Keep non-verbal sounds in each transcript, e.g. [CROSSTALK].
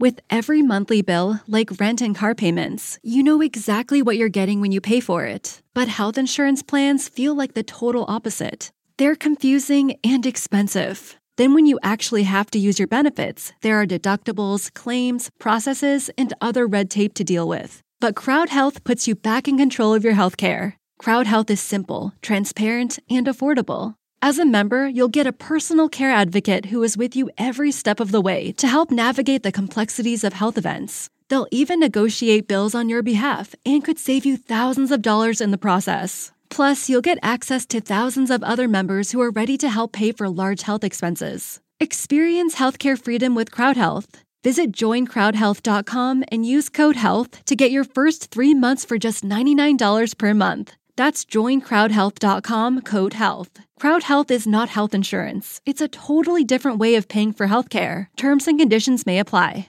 With every monthly bill, like rent and car payments, you know exactly what you're getting when you pay for it. But health insurance plans feel like the total opposite. They're confusing and expensive. Then, when you actually have to use your benefits, there are deductibles, claims, processes, and other red tape to deal with. But Crowd Health puts you back in control of your healthcare. Crowd Health is simple, transparent, and affordable. As a member, you'll get a personal care advocate who is with you every step of the way to help navigate the complexities of health events. They'll even negotiate bills on your behalf and could save you thousands of dollars in the process. Plus, you'll get access to thousands of other members who are ready to help pay for large health expenses. Experience healthcare freedom with CrowdHealth. Visit joincrowdhealth.com and use code HEALTH to get your first three months for just $99 per month. That's joincrowdhealth.com code HEALTH. Crowd Health is not health insurance, it's a totally different way of paying for healthcare. Terms and conditions may apply.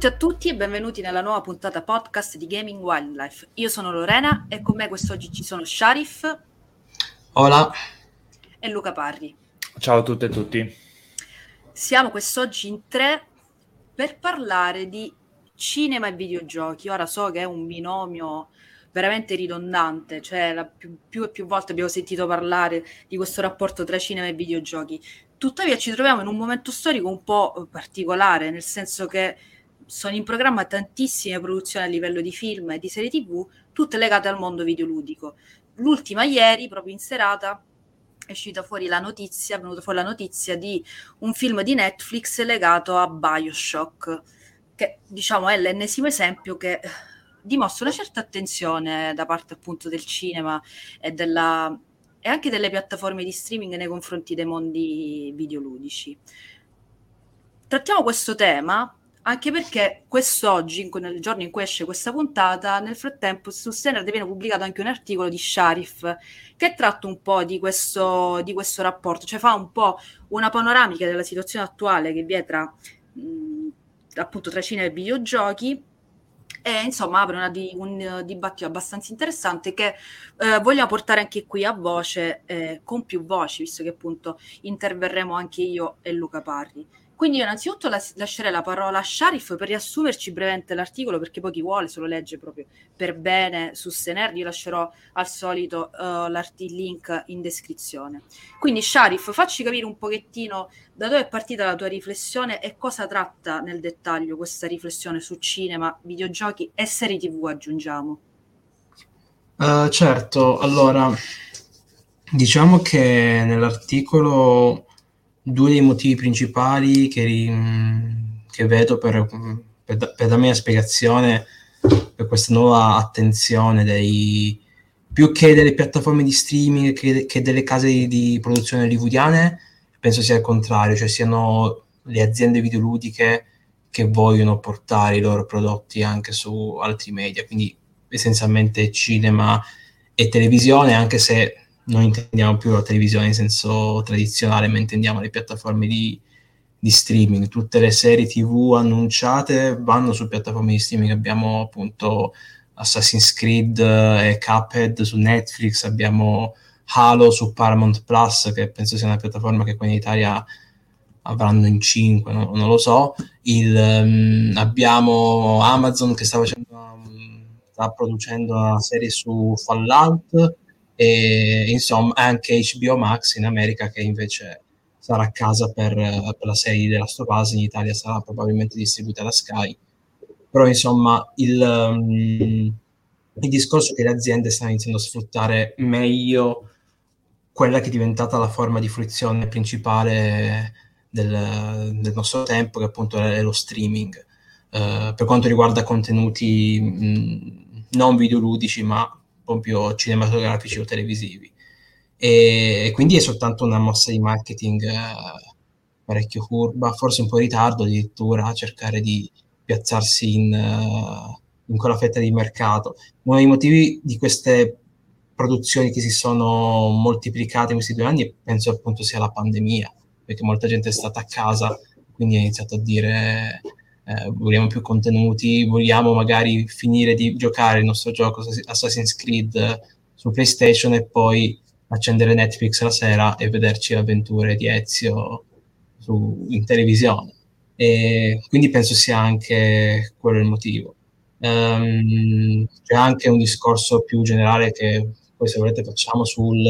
Ciao a tutti e a tutti e benvenuti nella nuova puntata podcast di Gaming Wildlife. Io sono Lorena e con me quest'oggi ci sono Sharif Hola, e Luca Parri. Ciao a tutte e tutti. Siamo quest'oggi in tre per parlare di cinema e videogiochi. Ora so che è un binomio veramente ridondante, cioè la più, più e più volte abbiamo sentito parlare di questo rapporto tra cinema e videogiochi. Tuttavia ci troviamo in un momento storico un po' particolare, nel senso che sono in programma tantissime produzioni a livello di film e di serie TV, tutte legate al mondo videoludico. L'ultima ieri, proprio in serata, è uscita fuori la notizia, è venuta fuori la notizia di un film di Netflix legato a Bioshock, che diciamo è l'ennesimo esempio che eh, dimostra una certa attenzione da parte appunto del cinema e della e anche delle piattaforme di streaming nei confronti dei mondi videoludici. Trattiamo questo tema anche perché quest'oggi, nel giorno in cui esce questa puntata, nel frattempo su Standard viene pubblicato anche un articolo di Sharif che tratta un po' di questo, di questo rapporto, cioè fa un po' una panoramica della situazione attuale che vi è tra, mh, appunto, tra cinema e videogiochi e insomma apre di- un dibattito abbastanza interessante che eh, vogliamo portare anche qui a voce, eh, con più voci, visto che appunto interverremo anche io e Luca Parri. Quindi io innanzitutto las- lascerei la parola a Sharif per riassumerci brevemente l'articolo, perché poi chi vuole se lo legge proprio per bene su Senerd, io lascerò al solito l'art- il link in descrizione. Quindi Sharif, facci capire un pochettino da dove è partita la tua riflessione e cosa tratta nel dettaglio questa riflessione su cinema, videogiochi e serie TV aggiungiamo. Eh, certo, allora diciamo che nell'articolo due dei motivi principali che, ri- che vedo per, per, per darmi una spiegazione per questa nuova attenzione dei, più che delle piattaforme di streaming che, che delle case di, di produzione hollywoodiane, penso sia il contrario, cioè siano le aziende videoludiche che vogliono portare i loro prodotti anche su altri media, quindi essenzialmente cinema e televisione, anche se non intendiamo più la televisione in senso tradizionale, ma intendiamo le piattaforme di, di streaming. Tutte le serie TV annunciate vanno su piattaforme di streaming. Abbiamo appunto Assassin's Creed e Cuphead su Netflix, abbiamo Halo su Paramount Plus, che penso sia una piattaforma che qua in Italia avranno in 5, no- non lo so. Il, ehm, abbiamo Amazon che sta facendo una- sta producendo una serie su Fallout e insomma anche HBO Max in America che invece sarà a casa per, per la serie della Us, in Italia sarà probabilmente distribuita da Sky. Però insomma il, um, il discorso che le aziende stanno iniziando a sfruttare meglio quella che è diventata la forma di fruizione principale del, del nostro tempo, che appunto è lo streaming. eh, per quanto riguarda contenuti mh, non videoludici, ma proprio cinematografici o televisivi. E, quindi è soltanto una mossa di marketing eh, parecchio curva, forse un po' in ritardo addirittura a cercare di piazzarsi in, uh, in quella fetta di mercato. Uno dei motivi di queste produzioni che si sono moltiplicate in questi due anni penso appunto sia la pandemia, perché molta gente è stata a casa, quindi ha iniziato a dire eh, vogliamo più contenuti, vogliamo magari finire di giocare il nostro gioco Assassin's Creed su PlayStation e poi accendere Netflix la sera e vederci avventure di Ezio su, in televisione. E quindi penso sia anche quello il motivo. Um, c'è anche un discorso più generale che poi se volete facciamo sul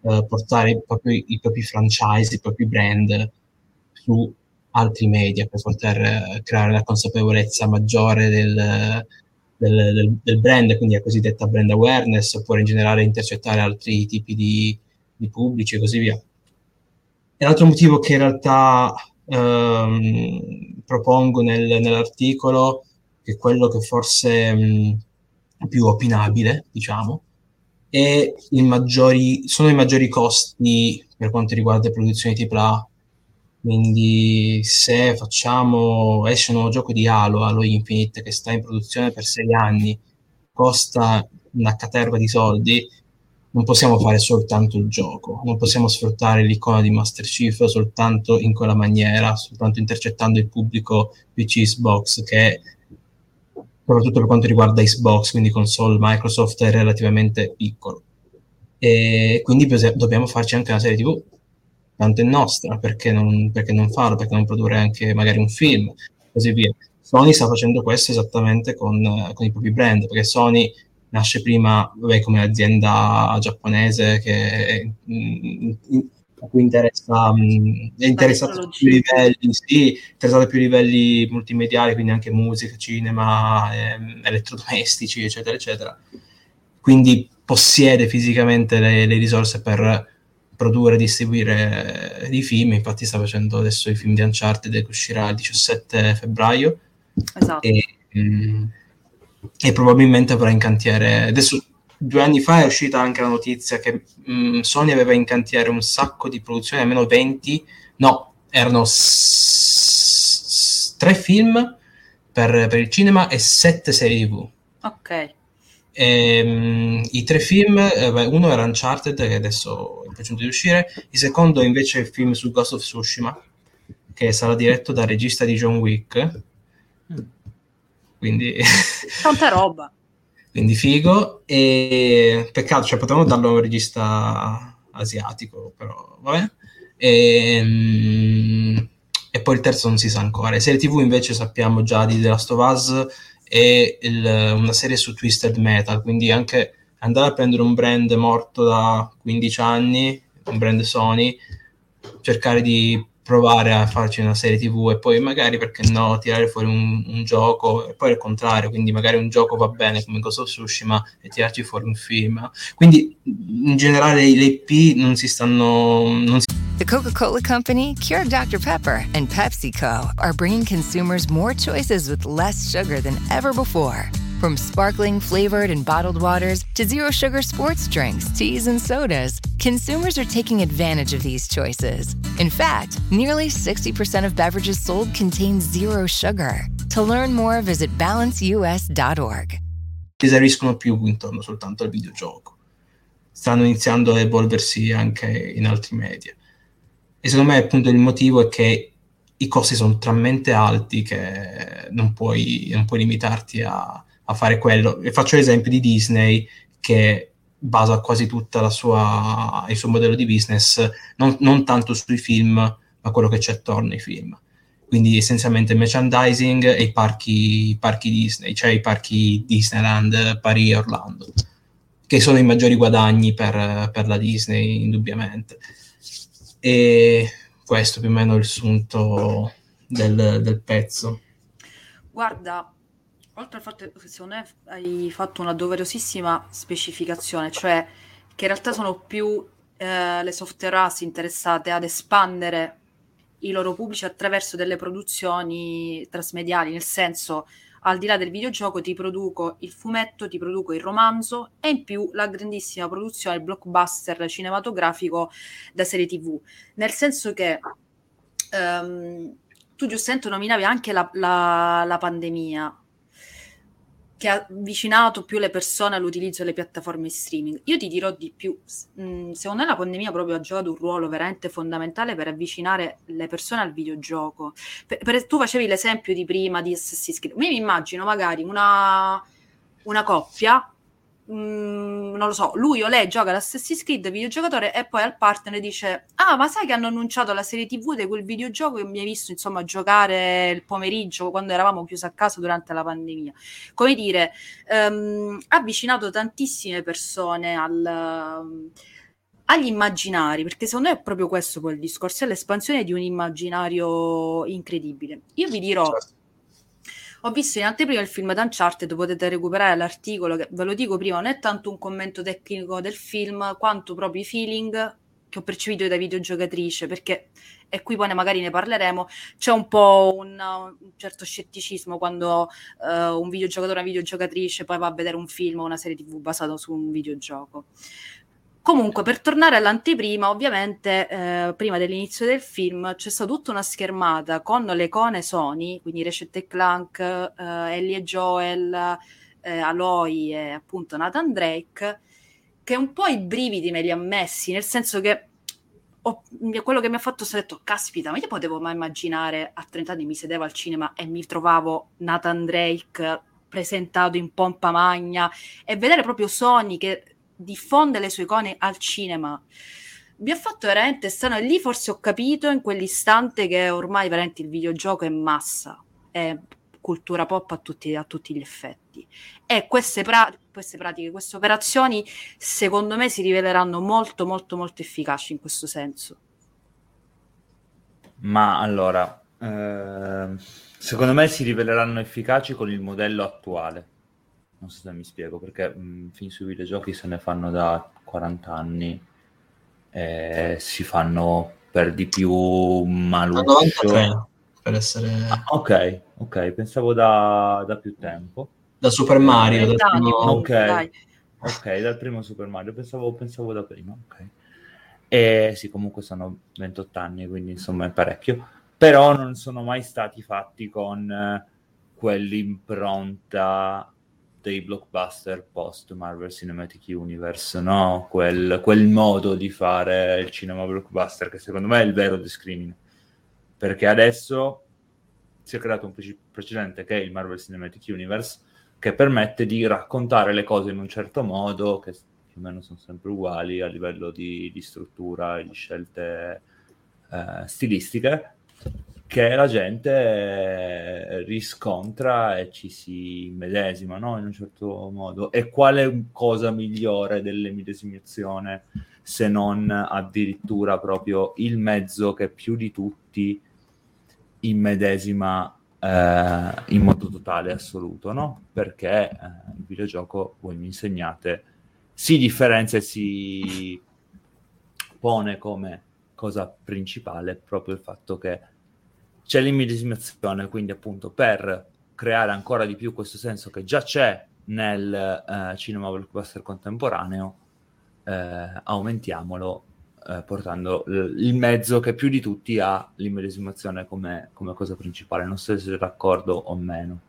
uh, portare i propri, i propri, franchise, i propri brand su altri media per poter uh, creare la consapevolezza maggiore del, del, del, del, brand, quindi la cosiddetta brand awareness, oppure in generale intercettare altri tipi di, di pubblici e così via. E l'altro motivo che in realtà ehm, propongo nel, nell'articolo, che è quello che forse mh, più opinabile, diciamo, maggiori, sono i maggiori costi per quanto riguarda le produzioni AAA. Quindi se facciamo, esce un nuovo gioco di Halo, Halo Infinite, che sta in produzione per sei anni, costa una caterva di soldi, non possiamo fare soltanto il gioco, non possiamo sfruttare l'icona di Master Chief soltanto in quella maniera, soltanto intercettando il pubblico PC Xbox che soprattutto per quanto riguarda Xbox, quindi console Microsoft è relativamente piccolo. E quindi dobbiamo farci anche una serie TV, tanto è nostra, perché non, perché non farlo, perché non produrre anche magari un film, così via. Sony sta facendo questo esattamente con, con i propri brand, perché Sony nasce prima vabbè, come azienda giapponese che mm, a cui interessa, mh, mm, è interessato a più livelli, sì, interessato a più livelli multimediali, quindi anche musica, cinema, ehm, elettrodomestici, eccetera, eccetera. Quindi possiede fisicamente le, le risorse per produrre e distribuire dei film, infatti sta facendo adesso i film di Uncharted che uscirà il 17 febbraio. Esatto. E, mm, e probabilmente avrà in cantiere. Adesso due anni fa è uscita anche la notizia che mm, Sony aveva in cantiere un sacco di produzioni, almeno 20, no, erano s- tre film per, per, il cinema e sette serie TV. Ok. E, mh, I tre film, eh, uno era Uncharted, che adesso è pronto di uscire, il secondo invece è il film su Ghost of Tsushima, che sarà diretto dal regista di John Wick. Quindi... [LAUGHS] Tanta roba. quindi figo. E peccato, cioè potevamo darlo a un regista asiatico, però vabbè. E, ehm, e poi il terzo non si sa ancora. serie TV invece sappiamo già di The Last of Us e il, una serie su Twisted Metal, quindi anche andare a prendere un brand morto da 15 anni, un brand Sony, cercare di provare a farci una serie tv e poi magari perché no tirare fuori un, un gioco e poi al contrario quindi magari un gioco va bene come Ghost of Tsushima e tirarci fuori un film. Quindi in generale le IP non si stanno non si... The Coca-Cola Company, Keurig Dr Pepper and PepsiCo are bringing consumers more choices with less sugar than ever before From sparkling flavored and bottled waters to zero sugar sports drinks, teas, and sodas, consumers are taking advantage of these choices. In fact, nearly 60% of beverages sold contain zero sugar. To learn more, visit balanceus.org. Eseriscono più intorno soltanto al videogioco. Stanno iniziando a evolversi anche in altri media. E secondo me appunto il motivo è che i costi sono talmente alti che non puoi, non puoi limitarti a a fare quello. E faccio l'esempio di Disney che basa quasi tutto il suo modello di business non, non, tanto sui film, ma quello che c'è attorno ai film. Quindi essenzialmente merchandising e i parchi, i parchi Disney, cioè i parchi Disneyland, Paris e Orlando, che sono i maggiori guadagni per, per la Disney, indubbiamente. E questo più o meno è il sunto del, del pezzo. Guarda, oltre al fatto che secondo me hai fatto una doverosissima specificazione, cioè che in realtà sono più eh, le software house interessate ad espandere i loro pubblici attraverso delle produzioni trasmediali, nel senso al di là del videogioco ti produco il fumetto, ti produco il romanzo e in più la grandissima produzione, il blockbuster cinematografico da serie tv, nel senso che um, tu giustamente nominavi anche la, la, la pandemia, che ha avvicinato più le persone all'utilizzo delle piattaforme streaming. Io ti dirò di più, mm, secondo me la pandemia proprio ha giocato un ruolo veramente fondamentale per avvicinare le persone al videogioco. Per, per, tu facevi l'esempio di prima di Assassin's Creed. Mi immagino magari una, una coppia Mm, non lo so, lui o lei gioca l'Assassin's Creed videogiocatore e poi al partner dice ah ma sai che hanno annunciato la serie tv di quel videogioco che mi hai visto insomma giocare il pomeriggio quando eravamo chiusi a casa durante la pandemia come dire um, ha avvicinato tantissime persone al agli immaginari, perché secondo me è proprio questo poi il discorso, è l'espansione di un immaginario incredibile. Io vi dirò, certo ho visto in anteprima il film d'Uncharted, potete recuperare l'articolo, che ve lo dico prima, non è tanto un commento tecnico del film, quanto proprio i feeling che ho percepito da videogiocatrice, perché e qui poi magari ne parleremo, c'è un po' un, un certo scetticismo quando uh, un videogiocatore o una videogiocatrice poi va a vedere un film o una serie tv basato su un videogioco. Comunque, per tornare all'anteprima, ovviamente, eh, prima dell'inizio del film c'è stata tutta una schermata con le icone Sony, quindi Ratchet e Clank, eh, Ellie e Joel, eh, Aloy e appunto Nathan Drake, che un po' i brividi me li ha messi, nel senso che ho, quello che mi ha fatto è detto, caspita, ma io potevo mai immaginare a 30 anni mi sedevo al cinema e mi trovavo Nathan Drake presentato in pompa magna e vedere proprio Sony che diffonde le sue icone al cinema mi ha fatto veramente strano e lì forse ho capito in quell'istante che ormai veramente il videogioco è massa, è cultura pop a tutti, a tutti gli effetti. E queste, pra- queste pratiche, queste operazioni, secondo me si riveleranno molto, molto, molto efficaci in questo senso. Ma allora, eh, secondo me si riveleranno efficaci con il modello attuale non so se mi spiego, perché mh, fin sui videogiochi se ne fanno da 40 anni e si fanno per di più maluccio. per essere... Ah, ok, ok, pensavo da, da, più tempo. Da Super Mario. Da primo... Ok, ok, dal primo Super Mario, pensavo, pensavo da prima, ok. E sì, comunque sono 28 anni, quindi insomma è parecchio. Però non sono mai stati fatti con eh, quell'impronta dei blockbuster post Marvel Cinematic Universe, no? Quel, quel, modo di fare il cinema blockbuster che secondo me è il vero discrimine. Perché adesso si è creato un precedente che è il Marvel Cinematic Universe che permette di raccontare le cose in un certo modo che più o meno sono sempre uguali a livello di, di struttura e di scelte eh, stilistiche che la gente eh, riscontra e ci si medesima no? in un certo modo. E quale cosa migliore dell'immedesimazione se non addirittura proprio il mezzo che più di tutti immedesima eh, in modo totale assoluto, no? Perché eh, il videogioco, voi mi insegnate, si differenzia e si pone come cosa principale proprio il fatto che c'è l'immedesimazione, quindi appunto per creare ancora di più questo senso che già c'è nel eh, cinema blockbuster contemporaneo, eh, aumentiamolo eh, portando l- il mezzo che più di tutti ha l'immedesimazione come, come cosa principale. Non so se siete d'accordo o meno.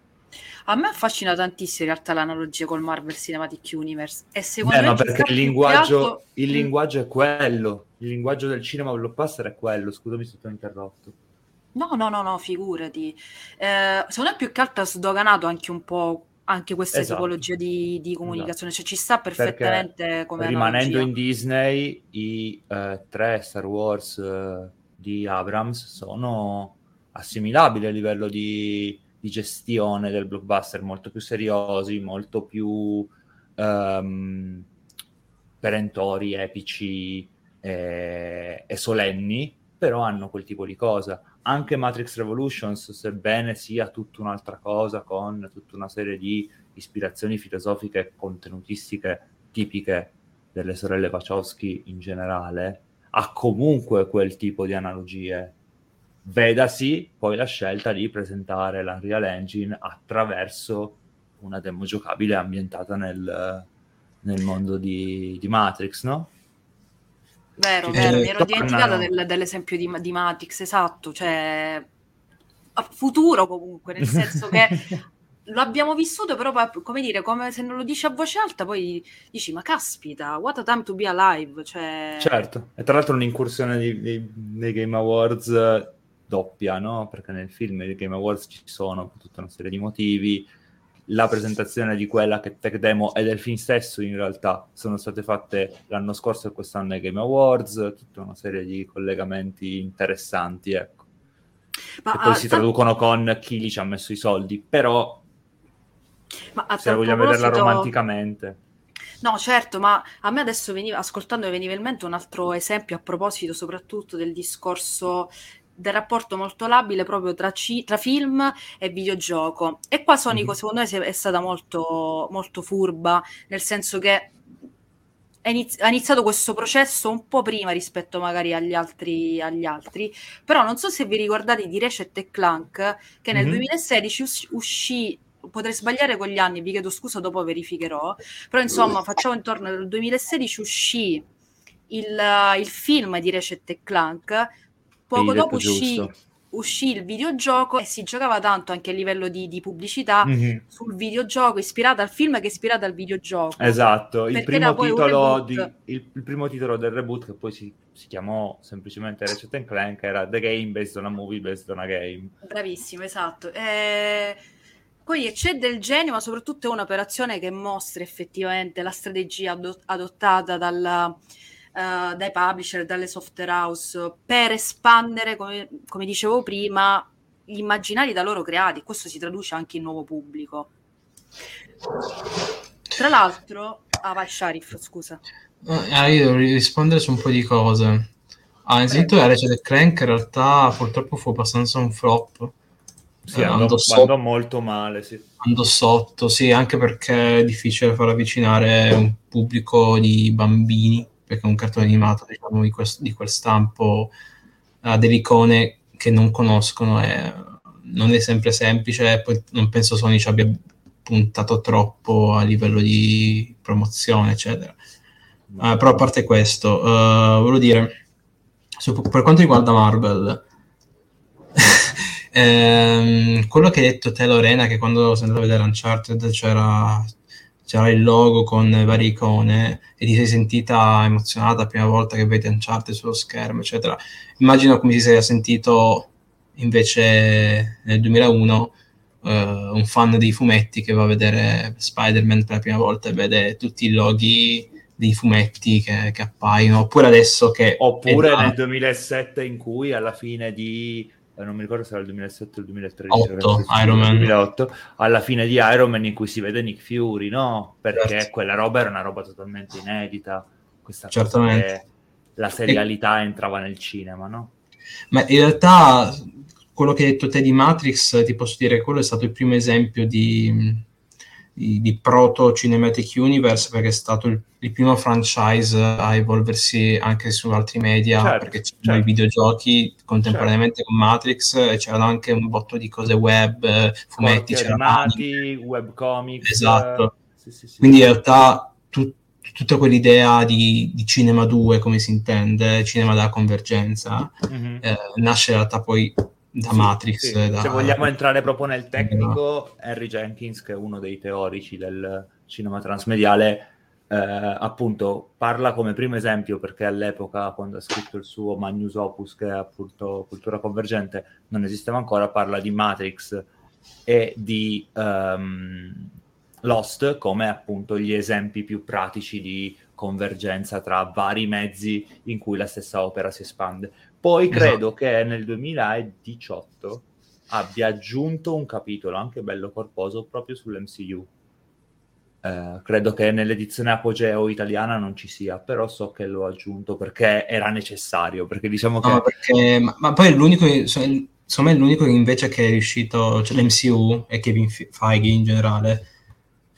A me affascina tantissimo in realtà l'analogia col Marvel Cinematic Universe. E secondo eh, me ma perché il linguaggio, alto... il linguaggio, è quello, il linguaggio del cinema blockbuster è quello. Scusami se ti ho interrotto. No, no, no, no, figurati. Eh, secondo me più che altro ha sdoganato anche un po' anche questa esatto. tipologia di, di comunicazione, esatto. cioè ci sta perfettamente Perché come rimanendo analogia. in Disney i eh, tre Star Wars eh, di Abrams sono assimilabili a livello di, di, gestione del blockbuster, molto più seriosi, molto più um, perentori, epici e, e solenni, però hanno quel tipo di cosa anche Matrix Revolutions, sebbene sia tutta un'altra cosa con tutta una serie di ispirazioni filosofiche e contenutistiche tipiche delle sorelle Wachowski in generale, ha comunque quel tipo di analogie vedasi poi la scelta di presentare l'Unreal Engine attraverso una demo giocabile ambientata nel, nel mondo di, di Matrix, no? Vero, vero, mi ero dimenticata del, dell'esempio di, di, Matrix, esatto, cioè a futuro comunque, nel senso che [LAUGHS] lo abbiamo vissuto però come dire, come se non lo dici a voce alta poi dici ma caspita, what a time to be alive, cioè... Certo, e tra l'altro un'incursione dei, dei Game Awards doppia, no? Perché nel film dei Game Awards ci sono tutta una serie di motivi, la presentazione di quella che tech demo e del film stesso in realtà sono state fatte l'anno scorso e quest'anno ai Game Awards, tutta una serie di collegamenti interessanti, ecco. Ma, e poi uh, si traducono con chi lì ci ha messo i soldi, però ma se vogliamo vederla romanticamente. No, certo, ma a me adesso veniva, ascoltando veniva in mente un altro esempio a proposito soprattutto del discorso del rapporto molto labile proprio tra, ci- tra film e videogioco. E qua Sonic, mm-hmm. secondo me, è stata molto, molto furba, nel senso che ha iniziato questo processo un po' prima rispetto magari agli altri, agli altri, però non so se vi ricordate di Ratchet e Clank che nel mm-hmm. 2016 us- uscì potrei sbagliare con gli anni, vi chiedo scusa, dopo verificherò, però insomma facciamo intorno al 2016 uscì il, il film di Ratchet e Clank Poco dopo uscì, uscì, il videogioco e si giocava tanto anche a livello di, di pubblicità mm-hmm. sul videogioco, ispirata al film che è ispirata al videogioco. Esatto, il primo, titolo di, il, il primo, titolo del reboot che poi si, si chiamò semplicemente Ratchet Clank era The Game Based on a Movie Based on a Game. Bravissimo, esatto. E... Poi c'è del genio, ma soprattutto è un'operazione che mostra effettivamente la strategia adott- adottata dalla, uh, dai publisher, dalle software house, per espandere, come, come dicevo prima, gli immaginari da loro creati. Questo si traduce anche in nuovo pubblico. Tra l'altro, ah vai Sharif, scusa. Eh, io devo rispondere su un po' di cose. Ah, innanzitutto la Ratchet Clank in realtà purtroppo fu abbastanza un flop. Sì, andò, andò, sotto, andò molto male, sì. Andò sotto, sì, anche perché è difficile far avvicinare un pubblico di bambini perché un cartone animato diciamo, di, questo, di, quel stampo ha delle icone che non conoscono e non è sempre semplice, poi non penso Sony ci abbia puntato troppo a livello di promozione, eccetera. Uh, però a parte questo, uh, volevo dire, su, per quanto riguarda Marvel, [LAUGHS] ehm, quello che hai detto te Lorena, che quando sei andato a vedere Uncharted c'era c'era il logo con varie icone e ti sei sentita emozionata la prima volta che vedi Uncharted sullo schermo, eccetera. Immagino come si sia sentito invece nel 2001 uh, eh, un fan dei fumetti che va a vedere Spider-Man per la prima volta e vede tutti i loghi dei fumetti che, che appaiono, oppure adesso che... Oppure nel 2007 in cui alla fine di non mi ricordo se era il 2007 o il 2013, 8, Iron Man. 2008, alla fine di Iron Man in cui si vede Nick Fury, no? Perché certo. quella roba era una roba totalmente inedita, questa Certamente. la serialità e... entrava nel cinema, no? Ma in realtà quello che hai detto te di Matrix, ti posso dire, quello è stato il primo esempio di di, di proto Cinematic Universe perché è stato il, il, primo franchise a evolversi anche su altri media certo, perché c'erano certo. i videogiochi contemporaneamente certo. con Matrix e c'erano anche un botto di cose web, fumetti, animati, webcomics. Esatto. Sì, sì, sì. Quindi in realtà tu, tutta quell'idea di, di, cinema 2, come si intende, cinema della convergenza, mm-hmm. eh, nasce in realtà poi da sì, Matrix. Sì. Da... Se vogliamo entrare proprio nel tecnico, Henry Jenkins, che è uno dei teorici del cinema transmediale, eh, appunto parla come primo esempio perché all'epoca, quando ha scritto il suo Magnus Opus, che è appunto cultura convergente, non esisteva ancora, parla di Matrix e di um, Lost come appunto gli esempi più pratici di convergenza tra vari mezzi in cui la stessa opera si espande. Poi esatto. credo che nel 2018 abbia aggiunto un capitolo anche bello corposo proprio sull'MCU. Eh, credo che nell'edizione Apogeo italiana non ci sia, però so che l'ho aggiunto perché era necessario. Perché diciamo che. No, perché, ma, ma, poi è l'unico. È l'unico invece che è riuscito, cioè l'MCU e Kevin Feige in generale,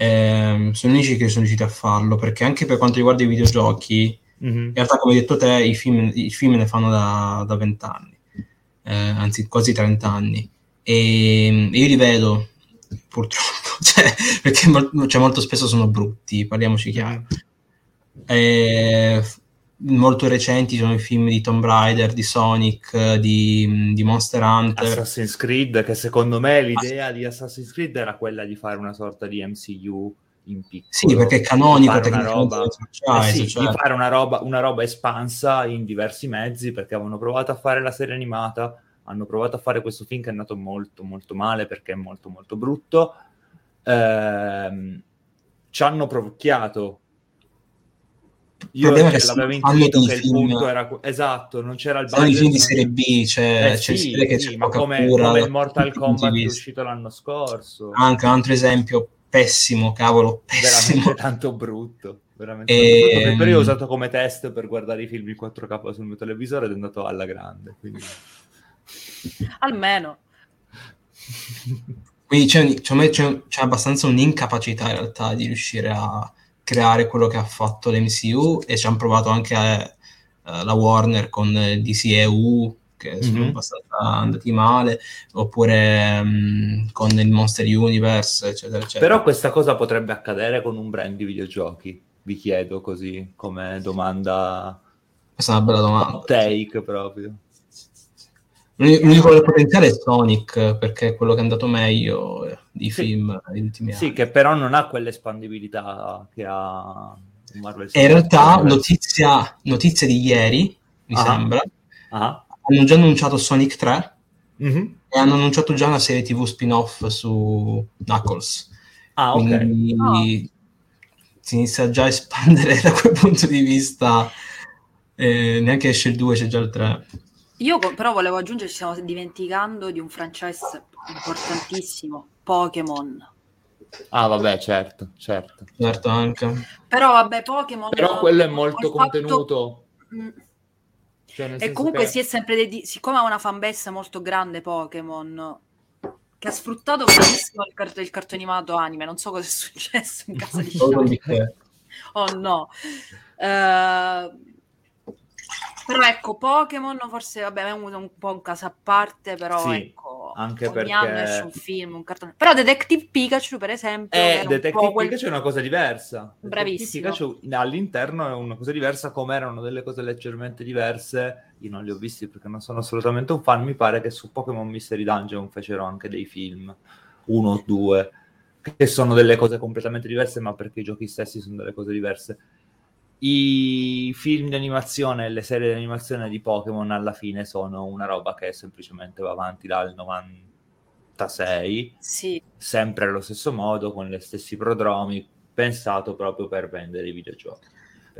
eh, sono gli unici che sono riusciti a farlo. Perché anche per quanto riguarda i videogiochi, Mm-hmm. In realtà, come hai detto te, i film, i film ne fanno da vent'anni. eh, anzi quasi 30 anni. E, e io li vedo, purtroppo, [LAUGHS] cioè, perché cioè, molto spesso sono brutti, parliamoci chiaro. E, molto recenti sono i film di Tomb Raider, di Sonic, di, di, Monster Hunter. Assassin's Creed, che secondo me l'idea di Assassin's Creed era quella di fare una sorta di MCU in piccolo. Sì, perché è canonico, di fare, una roba, eh sì, cioè. di fare una, roba, una roba espansa in diversi mezzi, perché avevano provato a fare la serie animata, hanno provato a fare questo film che è andato molto molto male perché è molto molto brutto. Ehm, ci hanno provocchiato io cioè, l'avevo intuito che il film... punto era esatto, non c'era il budget. Sono i film di serie B, cioè, eh, c'è sì, che sì, c'è ma come, cura, come il Mortal Kombat che è uscito l'anno scorso. Anche un altro esempio pessimo, cavolo, pessimo. Veramente tanto brutto. Veramente e... tanto brutto. Però io ho usato come test per guardare i film in 4K sul mio televisore ed è andato alla grande. Quindi... Almeno. Quindi c'è, c'è, c'è, c'è abbastanza un'incapacità in realtà di riuscire a creare quello che ha fatto l'MCU e ci hanno provato anche a, uh, la Warner con DCEU che mm-hmm. sono abbastanza andati male oppure um, con il Monster Universe eccetera eccetera. Però questa cosa potrebbe accadere con un brand di videogiochi vi chiedo così come domanda questa è una bella domanda. take proprio L'unico potenziale è Sonic, perché è quello che è andato meglio eh, di sì. film degli ultimi sì, anni. Sì, che però non ha quell'espandibilità che ha Marvel. E in realtà, notizia, notizia di ieri, mi ah. sembra, ah. hanno già annunciato Sonic 3 mm-hmm. e hanno annunciato già una serie TV spin-off su Knuckles. Ah, ok. Quindi oh. si inizia già a espandere [LAUGHS] da quel punto di vista. Eh, neanche esce il 2, c'è già il 3. Io però volevo aggiungere, ci stiamo dimenticando di un franchise importantissimo, Pokémon. Ah, vabbè, certo, certo. Certo, anche. Però, vabbè, Pokémon... Però quello è molto contenuto. Fatto... Mm. Cioè, e comunque che... si è sempre dedicato, siccome ha una fanbase molto grande Pokémon, che ha sfruttato benissimo il, cart- il cartone animato anime, non so cosa è successo in casa di Oh no. Uh, però ecco, Pokémon forse vabbè, è un, un po' un caso a parte, però sì, ecco, anche ogni perché... anno esce un film, un cartone. Però Detective Pikachu, per esempio, eh, Detective quel... Pikachu è una cosa diversa. Bravissimo. Pikachu all'interno è una cosa diversa, come erano delle cose leggermente diverse. Io non li ho visti perché non sono assolutamente un fan. Mi pare che su Pokémon Mystery Dungeon fecero anche dei film, uno o due, che sono delle cose completamente diverse, ma perché i giochi stessi sono delle cose diverse i film di animazione e le serie di animazione di Pokémon alla fine sono una roba che semplicemente va avanti dal 96, sì. sempre allo stesso modo, con gli stessi prodromi, pensato proprio per vendere i videogiochi.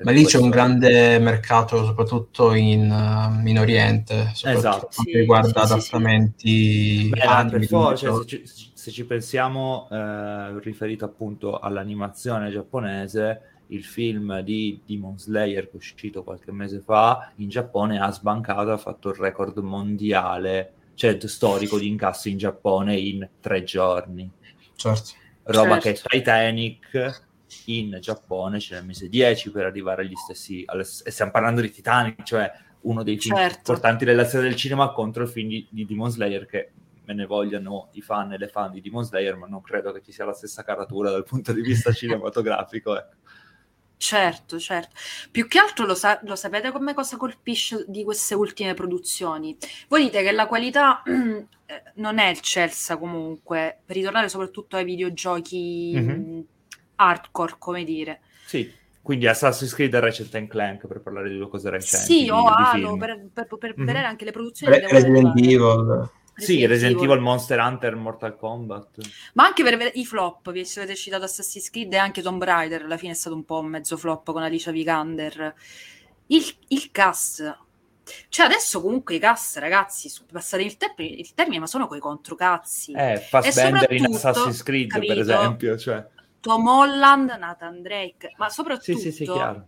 Ma lì c'è un grande mercato, soprattutto in, uh, in Oriente, esatto. sì, riguarda sì, adattamenti. Beh, anime, forse, se, ci, se ci pensiamo, eh, riferito appunto all'animazione giapponese, il film di Demon Slayer che è uscito qualche mese fa in Giappone ha sbancato, ha fatto il record mondiale, cioè storico di incassi in Giappone in tre giorni. Certo. Roba certo. che Titanic in Giappone ce ne mise 10 per arrivare agli stessi... Alle, e stiamo parlando di Titanic, cioè uno dei film certo. importanti della storia del cinema contro il film di, di Demon Slayer che me ne vogliano i fan e le fan di Demon Slayer, ma non credo che ci sia la stessa caratura dal punto di vista [LAUGHS] cinematografico. Ecco. Certo, certo. Più che altro lo, sa- lo sapete come cosa colpisce di queste ultime produzioni? Voi dite che la qualità [CLEARS THROAT] eh, non è eccelsa comunque, per ritornare soprattutto ai videogiochi mm-hmm. hardcore, come dire. Sì, quindi Assassin's Creed e Ratchet Clank per parlare di due cose recenti. Sì, o Halo, per, per, per mm-hmm. vedere anche le produzioni. Re- Resident Evil. Sì, Resident Evil, Monster Hunter, Mortal Kombat. Ma anche per i flop, vi avete citato Assassin's Creed e anche Tomb Raider, alla fine è stato un po' un mezzo flop con Alicia Vikander. Il, il cast, cioè adesso comunque i cast, ragazzi, passate il, termine, il termine, ma sono quei controcazzi. Eh, Fassbender in Assassin's Creed, capito, per esempio. Cioè. Tom Holland, Nathan Drake, ma soprattutto... Sì, sì, sì, chiaro.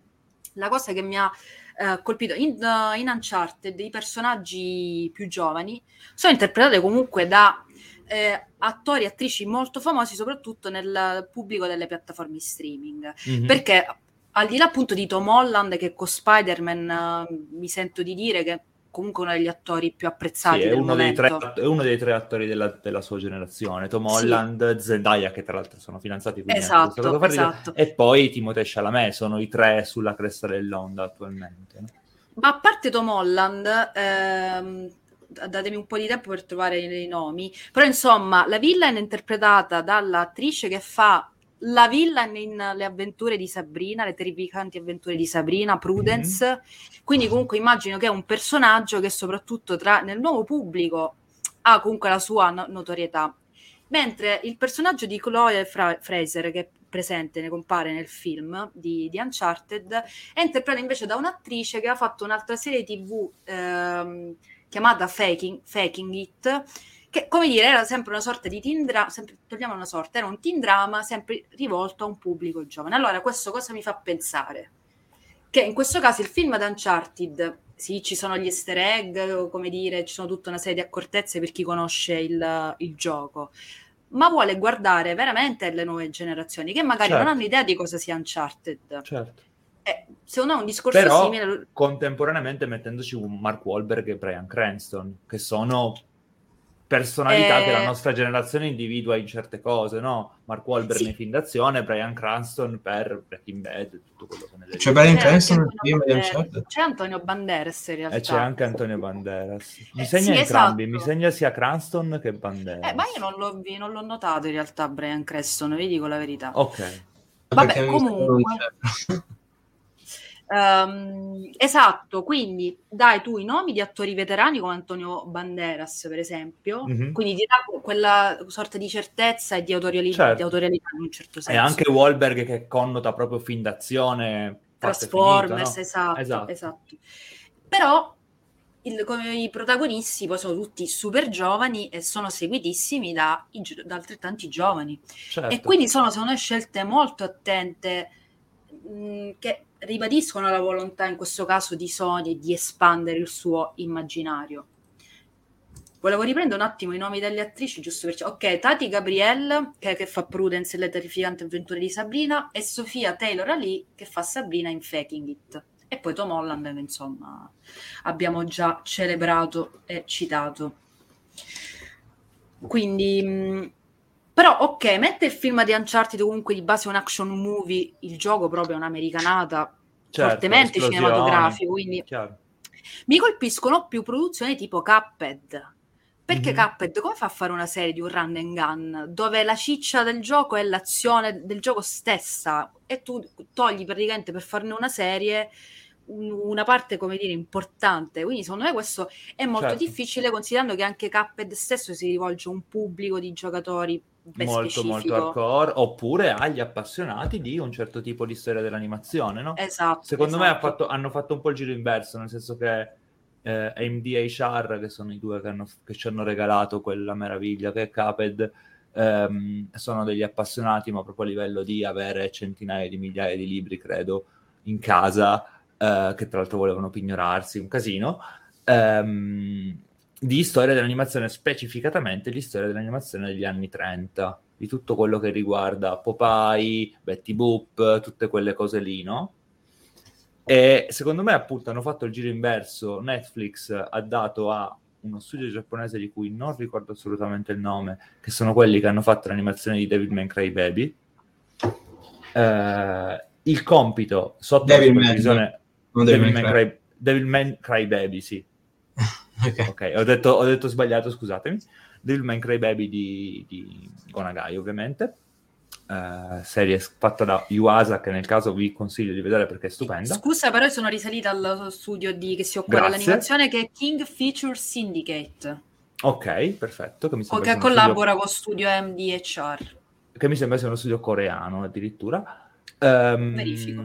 La cosa che mi ha eh, colpito in, uh, in Uncharted i personaggi più giovani sono interpretati comunque da eh, attori e attrici molto famosi soprattutto nel pubblico delle piattaforme streaming mm-hmm. perché al di là appunto di Tom Holland che con Spider-Man uh, mi sento di dire che comunque uno degli attori più apprezzati sì, è, uno dei tre, è uno dei tre attori della, della sua generazione, Tom Sì. Holland, Zendaya, che tra l'altro sono fidanzati, quindi Esatto, ridere, esatto. e poi Timothée Chalamet, sono i tre sulla cresta dell'onda attualmente. no? Ma a parte Tom Holland, ehm, datemi un po' di tempo per trovare i, nomi, però insomma, la villain è interpretata dall'attrice che fa la villain in Le avventure di Sabrina, le terrificanti avventure di Sabrina, Prudence, quindi comunque immagino che è un personaggio che soprattutto tra, nel nuovo pubblico ha comunque la sua no- notorietà. Mentre il personaggio di Chloe Fra- Fraser, che è presente, ne compare nel film di, di Uncharted, è interpretata invece da un'attrice che ha fatto un'altra serie tv ehm, chiamata Faking, Faking It, che come dire era sempre una sorta di teen drama, sempre, togliamo una sorta, era un teen drama sempre rivolto a un pubblico giovane. Allora questo cosa mi fa pensare? Che in questo caso il film di Uncharted, sì, ci sono gli easter egg, come dire, ci sono tutta una serie di accortezze per chi conosce il, il gioco, ma vuole guardare veramente le nuove generazioni che magari Certo. non hanno idea di cosa sia Uncharted. Certo. Eh, secondo me è un discorso Però simile. contemporaneamente mettendoci un Mark Wahlberg e Brian Cranston, che sono personalità Eh, che la nostra generazione individua in certe cose, no? Mark Wahlberg Sì. nei film d'azione, Brian Cranston per Breaking Bad, tutto quello che ne. C'è Brian C'è Cranston nel film di Antonio Uncharted? Banderas- C'è Antonio Banderas in realtà. E c'è anche Antonio Banderas. Mi Eh, segna sì, entrambi, esatto. mi segna sia Cranston che Banderas. Eh, ma io non l'ho, non l'ho notato in realtà Brian Creston, vi dico la verità. Ok. Vabbè, mi comunque. [LAUGHS] Ehm, esatto, quindi dai tu i nomi di attori veterani come Antonio Banderas, per esempio, Mhm. quindi ti dà quella sorta di certezza e di, autoriali- Certo. di autorialità in un certo E senso. anche Wahlberg che connota proprio film d'azione. parte Trasformers, finita, no? esatto, Esatto. esatto. Però il- come i protagonisti poi sono tutti super giovani e sono seguitissimi da, da altrettanti giovani. Certo. E quindi sono secondo me scelte molto attente mh, che ribadiscono la volontà in questo caso di Sony di espandere il suo immaginario. Volevo riprendere un attimo i nomi delle attrici, giusto per... Ok, Tati Gabrielle, che, che fa Prudence e le terrificanti avventure di Sabrina, e Sofia Taylor Ali, che fa Sabrina in Faking It. E poi Tom Holland, insomma abbiamo già celebrato e citato. Quindi, mh, però, ok, mette il film di Uncharted comunque di base un action movie, il gioco proprio è un'americanata Certo, fortemente cinematografico, quindi chiaro. mi colpiscono più produzioni tipo Cuphead. Perché Mhm. Cuphead come fa a fare una serie di un run and gun dove la ciccia del gioco è l'azione del gioco stessa e tu togli praticamente per farne una serie un- una parte, come dire, importante. Quindi secondo me questo è molto Certo. difficile considerando che anche Cuphead stesso si rivolge a un pubblico di giocatori molto molto specifico. hardcore oppure agli appassionati di un certo tipo di storia dell'animazione no? Esatto. secondo me ha esatto. fatto- hanno fatto un po' il giro inverso nel senso che eh, AMD e HR che sono i due che, hanno- che ci hanno regalato quella meraviglia che è Cuphead ehm, sono degli appassionati ma proprio a livello di avere centinaia di migliaia di libri credo in casa eh, che tra l'altro volevano pignorarsi un casino ehm, di storia dell'animazione, specificatamente di storia dell'animazione degli anni 30, di tutto quello che riguarda Popeye, Betty Boop, tutte quelle cose lì, no? E secondo me, appunto, hanno fatto il giro inverso. Netflix ha dato a uno studio giapponese di cui non ricordo assolutamente il nome, che sono quelli che hanno fatto l'animazione di Devilman Crybaby. Eh, il compito sotto la supervisione Devilman, Devilman Cry- Cry... Crybaby, sì. [LAUGHS] Ok. Ok, ho detto, ho detto sbagliato, scusatemi. Devilman Crybaby di, di Gonagai, ovviamente. Eh, serie fatta da Yuasa, che nel caso vi consiglio di vedere perché è stupenda. Scusa, però io sono risalita al studio di- che si occupa Grazie. dell'animazione che è King Feature Syndicate, Ok, perfetto. Che mi che collabora con studio MDHR. studio- che mi sembra sia uno studio coreano addirittura. Ehm, Verifico.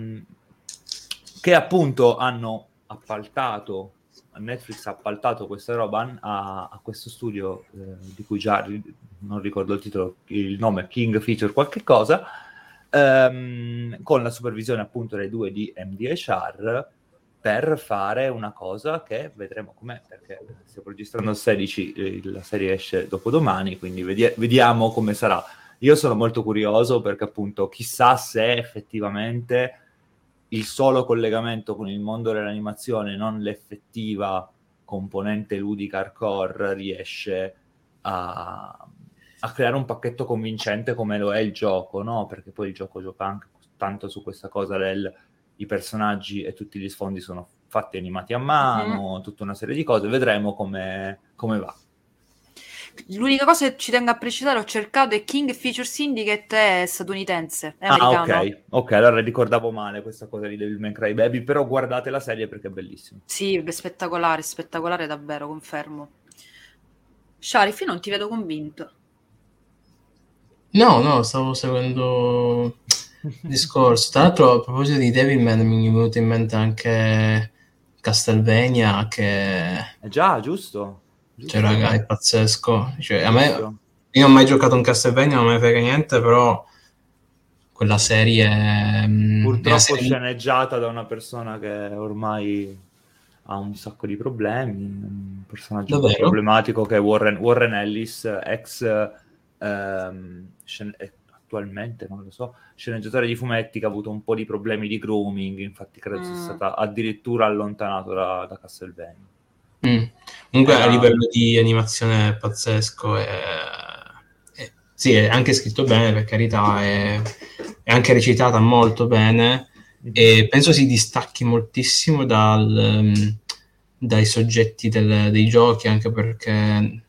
Che appunto hanno appaltato, Netflix ha appaltato questa roba a, a questo studio eh, di cui già non ricordo il titolo, il nome, King Feature qualche cosa, ehm, con la supervisione appunto dei due di MDHR per fare una cosa che vedremo com'è, perché stiamo registrando il 16, eh, la serie esce dopodomani, quindi vedi- vediamo come sarà. Io sono molto curioso perché appunto chissà se effettivamente il solo collegamento con il mondo dell'animazione, non l'effettiva componente ludica hardcore riesce a, a, creare un pacchetto convincente come lo è il gioco, no? Perché poi il gioco gioca anche tanto su questa cosa del i personaggi e tutti gli sfondi sono fatti animati a mano, mm-hmm. tutta una serie di cose, vedremo come, come va. L'unica cosa che ci tengo a precisare, ho cercato è King Feature Syndicate è statunitense, è ah, ok, ok, allora ricordavo male questa cosa di Devil May Cry Baby, però guardate la serie perché è bellissimo. Sì, è spettacolare, spettacolare davvero, confermo. Sharif, non ti vedo convinto. No, no, stavo seguendo il discorso. Tra l'altro, a proposito di Devilman, mi è venuto in mente anche Castlevania che... Eh già, giusto cioè, raga, è pazzesco. Cioè, a me, io non ho mai giocato un Castlevania, non me frega niente, però quella serie... Mm, Purtroppo serie... sceneggiata da una persona che ormai ha un sacco di problemi, un personaggio problematico che è Warren, Warren Ellis, ex... Ehm, scen- eh, attualmente, non lo so, sceneggiatore di fumetti che ha avuto un po' di problemi di grooming, infatti credo mm. sia stata addirittura allontanato da, da Castlevania. Mm. Comunque a livello di animazione è pazzesco. E, e, sì, è anche scritto bene, per carità, è, è anche recitata molto bene e penso si distacchi moltissimo dal, um, dai soggetti del, dei giochi, anche perché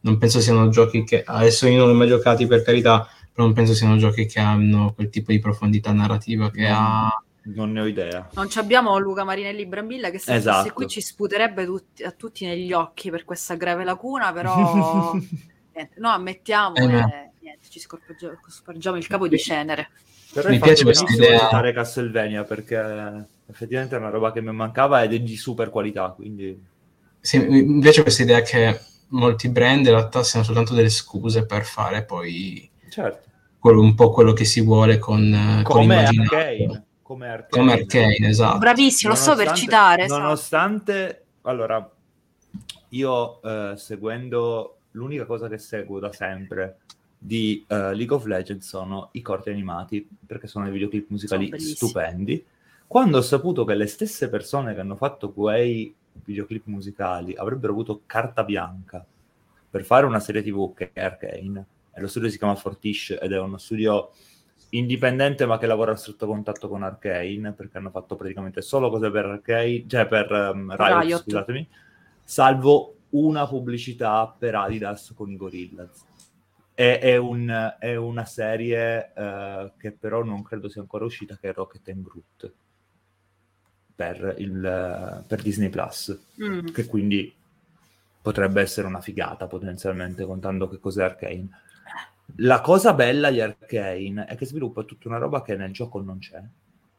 non penso siano giochi che adesso io non li ho mai giocati per carità, però non penso siano giochi che hanno quel tipo di profondità narrativa che mm. ha non ne ho idea. Non abbiamo Luca Marinelli Brambilla che se esatto. fosse qui ci sputerebbe tutti, a tutti negli occhi per questa grave lacuna, però [LAUGHS] niente, no, ammettiamo eh, niente, ci scorgiamo il capo di cenere. Però mi piace questa idea fare Castlevania perché effettivamente è una roba che mi mancava ed è di super qualità, quindi... Sì, mi piace questa idea che molti brand in realtà siano soltanto delle scuse per fare poi certo. quello, un po' quello che si vuole con, Come con Arcane come Arcane. Come Arcane, esatto. Bravissimo, lo so per citare. Nonostante, esatto. allora, io eh, seguendo, l'unica cosa che seguo da sempre di uh, League of Legends sono i corti animati, perché sono dei videoclip musicali stupendi. Quando ho saputo che le stesse persone che hanno fatto quei videoclip musicali avrebbero avuto carta bianca per fare una serie tv che è Arcane, e lo studio si chiama Fortish ed è uno studio indipendente ma che lavora a stretto contatto con Arcane perché hanno fatto praticamente solo cose per Arcane, cioè per um, Riot, Riot, scusatemi, salvo una pubblicità per Adidas con i Gorillaz. È, è, un, è una serie uh, che però non credo sia ancora uscita, che è Rocket and Groot per, il, per Disney Plus, mm. che quindi potrebbe essere una figata potenzialmente contando che cos'è Arcane. La cosa bella di Arcane è che sviluppa tutta una roba che nel gioco non c'è,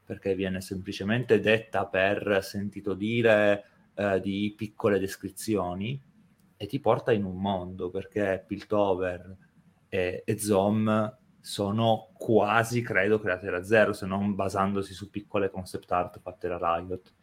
perché viene semplicemente detta per sentito dire eh, di piccole descrizioni e ti porta in un mondo, perché Piltover e, e Zom sono quasi, credo, create da zero, se non basandosi su piccole concept art fatte da Riot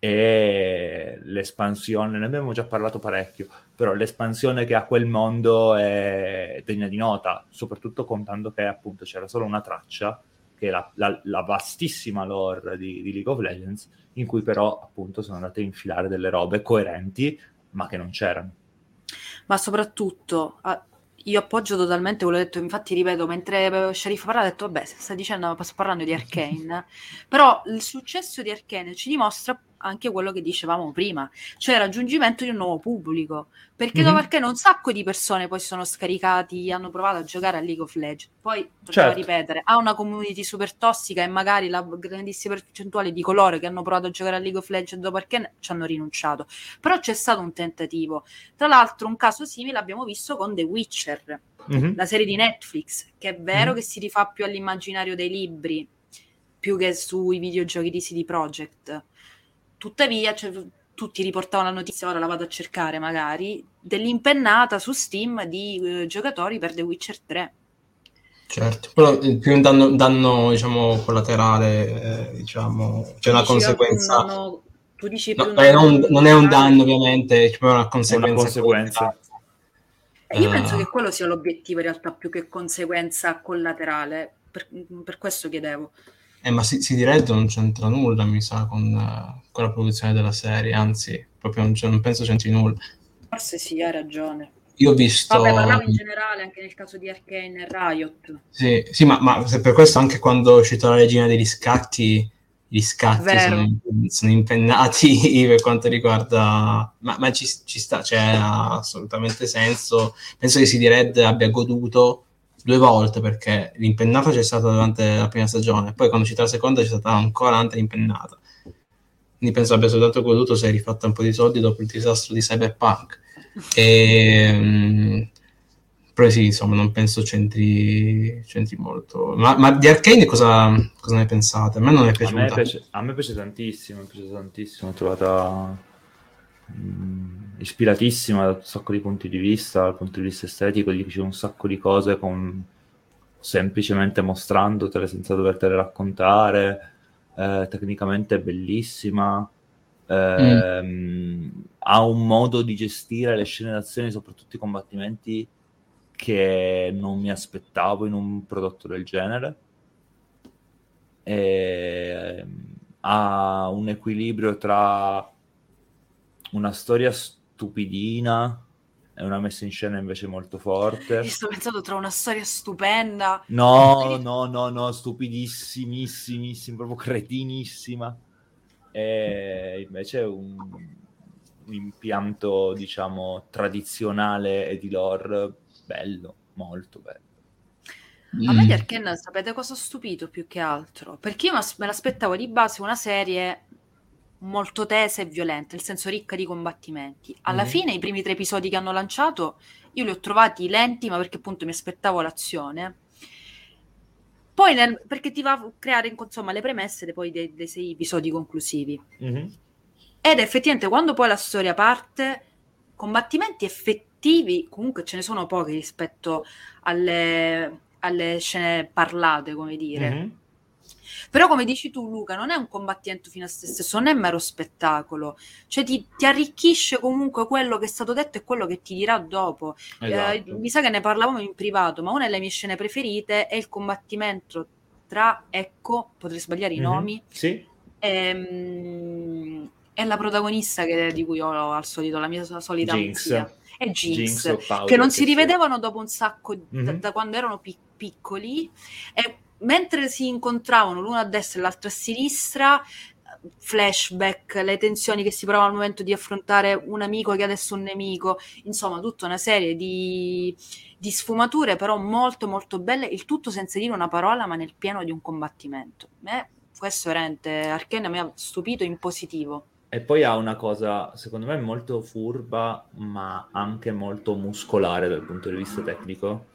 e l'espansione, ne abbiamo già parlato parecchio, però l'espansione che ha quel mondo è degna di nota, soprattutto contando che appunto c'era solo una traccia, che è la, la, la vastissima lore di, di, League of Legends, in cui però appunto sono andate a infilare delle robe coerenti, ma che non c'erano. Ma soprattutto, io appoggio totalmente quello che ho detto, infatti ripeto, mentre Sharif parlava ho detto, vabbè, sta dicendo, sto parlando di Arkane, [LAUGHS] però il successo di Arkane ci dimostra anche quello che dicevamo prima, cioè il raggiungimento di un nuovo pubblico. Perché mm-hmm. perché un sacco di persone poi sono scaricati, hanno provato a giocare a League of Legends. Poi, certo. ripetere, ha una community super tossica e magari la grandissima percentuale di coloro che hanno provato a giocare a League of Legends dopo perché ci hanno rinunciato. Però c'è stato un tentativo. Tra l'altro un caso simile abbiamo visto con The Witcher, mm-hmm. la serie di Netflix, che è vero mm-hmm. che si rifà più all'immaginario dei libri, più che sui videogiochi di CD Projekt Tuttavia, cioè, tutti riportavano la notizia, ora la vado a cercare magari, dell'impennata su Steam di eh, giocatori per The Witcher 3. Certo, però il più un danno, danno diciamo, collaterale, eh, diciamo, c'è una conseguenza... Danno, tu dici no, beh, non, non, è un danno ovviamente, c'è una conseguenza. Una conseguenza. E io uh... penso che quello sia l'obiettivo in realtà più che conseguenza collaterale, per, per questo chiedevo. Eh, ma si, Red non c'entra nulla, mi sa, con, uh, con la produzione della serie, anzi, proprio non, non penso c'entri nulla. Forse sì, hai ragione. Io ho visto... Vabbè, parlavo in generale anche nel caso di Arkane e Riot. Sì, sì ma, ma per questo anche quando è uscita la regina degli scatti, gli scatti sono, sono, impennati [LAUGHS] per quanto riguarda... Ma, ma ci, ci, sta, c'è cioè, assolutamente senso. Penso che CD Red abbia goduto due volte perché l'impennata c'è stata durante la prima stagione, poi quando c'è la seconda c'è stata ancora un'altra impennata. Quindi penso abbia soltanto goduto se è rifatta un po' di soldi dopo il disastro di Cyberpunk. E, um, però sì, insomma, non penso c'entri, c'entri molto. Ma, ma, di Arcane cosa, cosa, ne pensate? A me non è piaciuta. A me piace, a me piace tantissimo, mi piace tantissimo, l'ho trovata mm, ispiratissima da un sacco di punti di vista, dal punto di vista estetico, dice un sacco di cose con... semplicemente mostrandotele senza dovertele raccontare, eh, tecnicamente è bellissima. Eh, mm. ha un modo di gestire le scene d'azione, soprattutto i combattimenti, che non mi aspettavo in un prodotto del genere. E, ha un equilibrio tra una storia stupidina e una messa in scena invece molto forte. Io sto pensando tra una storia stupenda. No, no, no, no, stupidissimissima, proprio cretinissima. E invece un, un impianto, diciamo, tradizionale e di lore bello, molto bello. A me di Arkane sapete cosa ho stupito più che altro? Perché io me l'aspettavo di base una serie molto tesa e violenta, nel senso ricca di combattimenti. Alla mm-hmm. fine i primi tre episodi che hanno lanciato io li ho trovati lenti, ma perché appunto mi aspettavo l'azione. Poi nel, perché ti va a creare insomma le premesse poi dei, dei sei episodi conclusivi. Mm-hmm. Ed effettivamente quando poi la storia parte, combattimenti effettivi, comunque ce ne sono pochi rispetto alle, alle scene parlate, come dire. Mm-hmm però come dici tu Luca, non è un combattimento fino a se stesso, non è mero spettacolo, cioè ti, ti arricchisce comunque quello che è stato detto e quello che ti dirà dopo. Eh, esatto. Eh, mi sa che ne parlavamo in privato, ma una delle mie scene preferite è il combattimento tra, ecco, potrei sbagliare i mm-hmm. nomi, sì. e, ehm, è la protagonista che, di cui ho al solito la mia solita Jinx. È Jinx, Jinx che non si rivedevano dopo un sacco mm-hmm. da, da, quando erano pic- piccoli e mentre si incontravano l'uno a destra e l'altro a sinistra, flashback, le tensioni che si provano al momento di affrontare un amico che adesso è un nemico, insomma tutta una serie di, di sfumature però molto molto belle, il tutto senza dire una parola ma nel pieno di un combattimento. Me, questo veramente Arkane mi ha stupito in positivo. E poi ha una cosa, secondo me, molto furba, ma anche molto muscolare dal punto di vista tecnico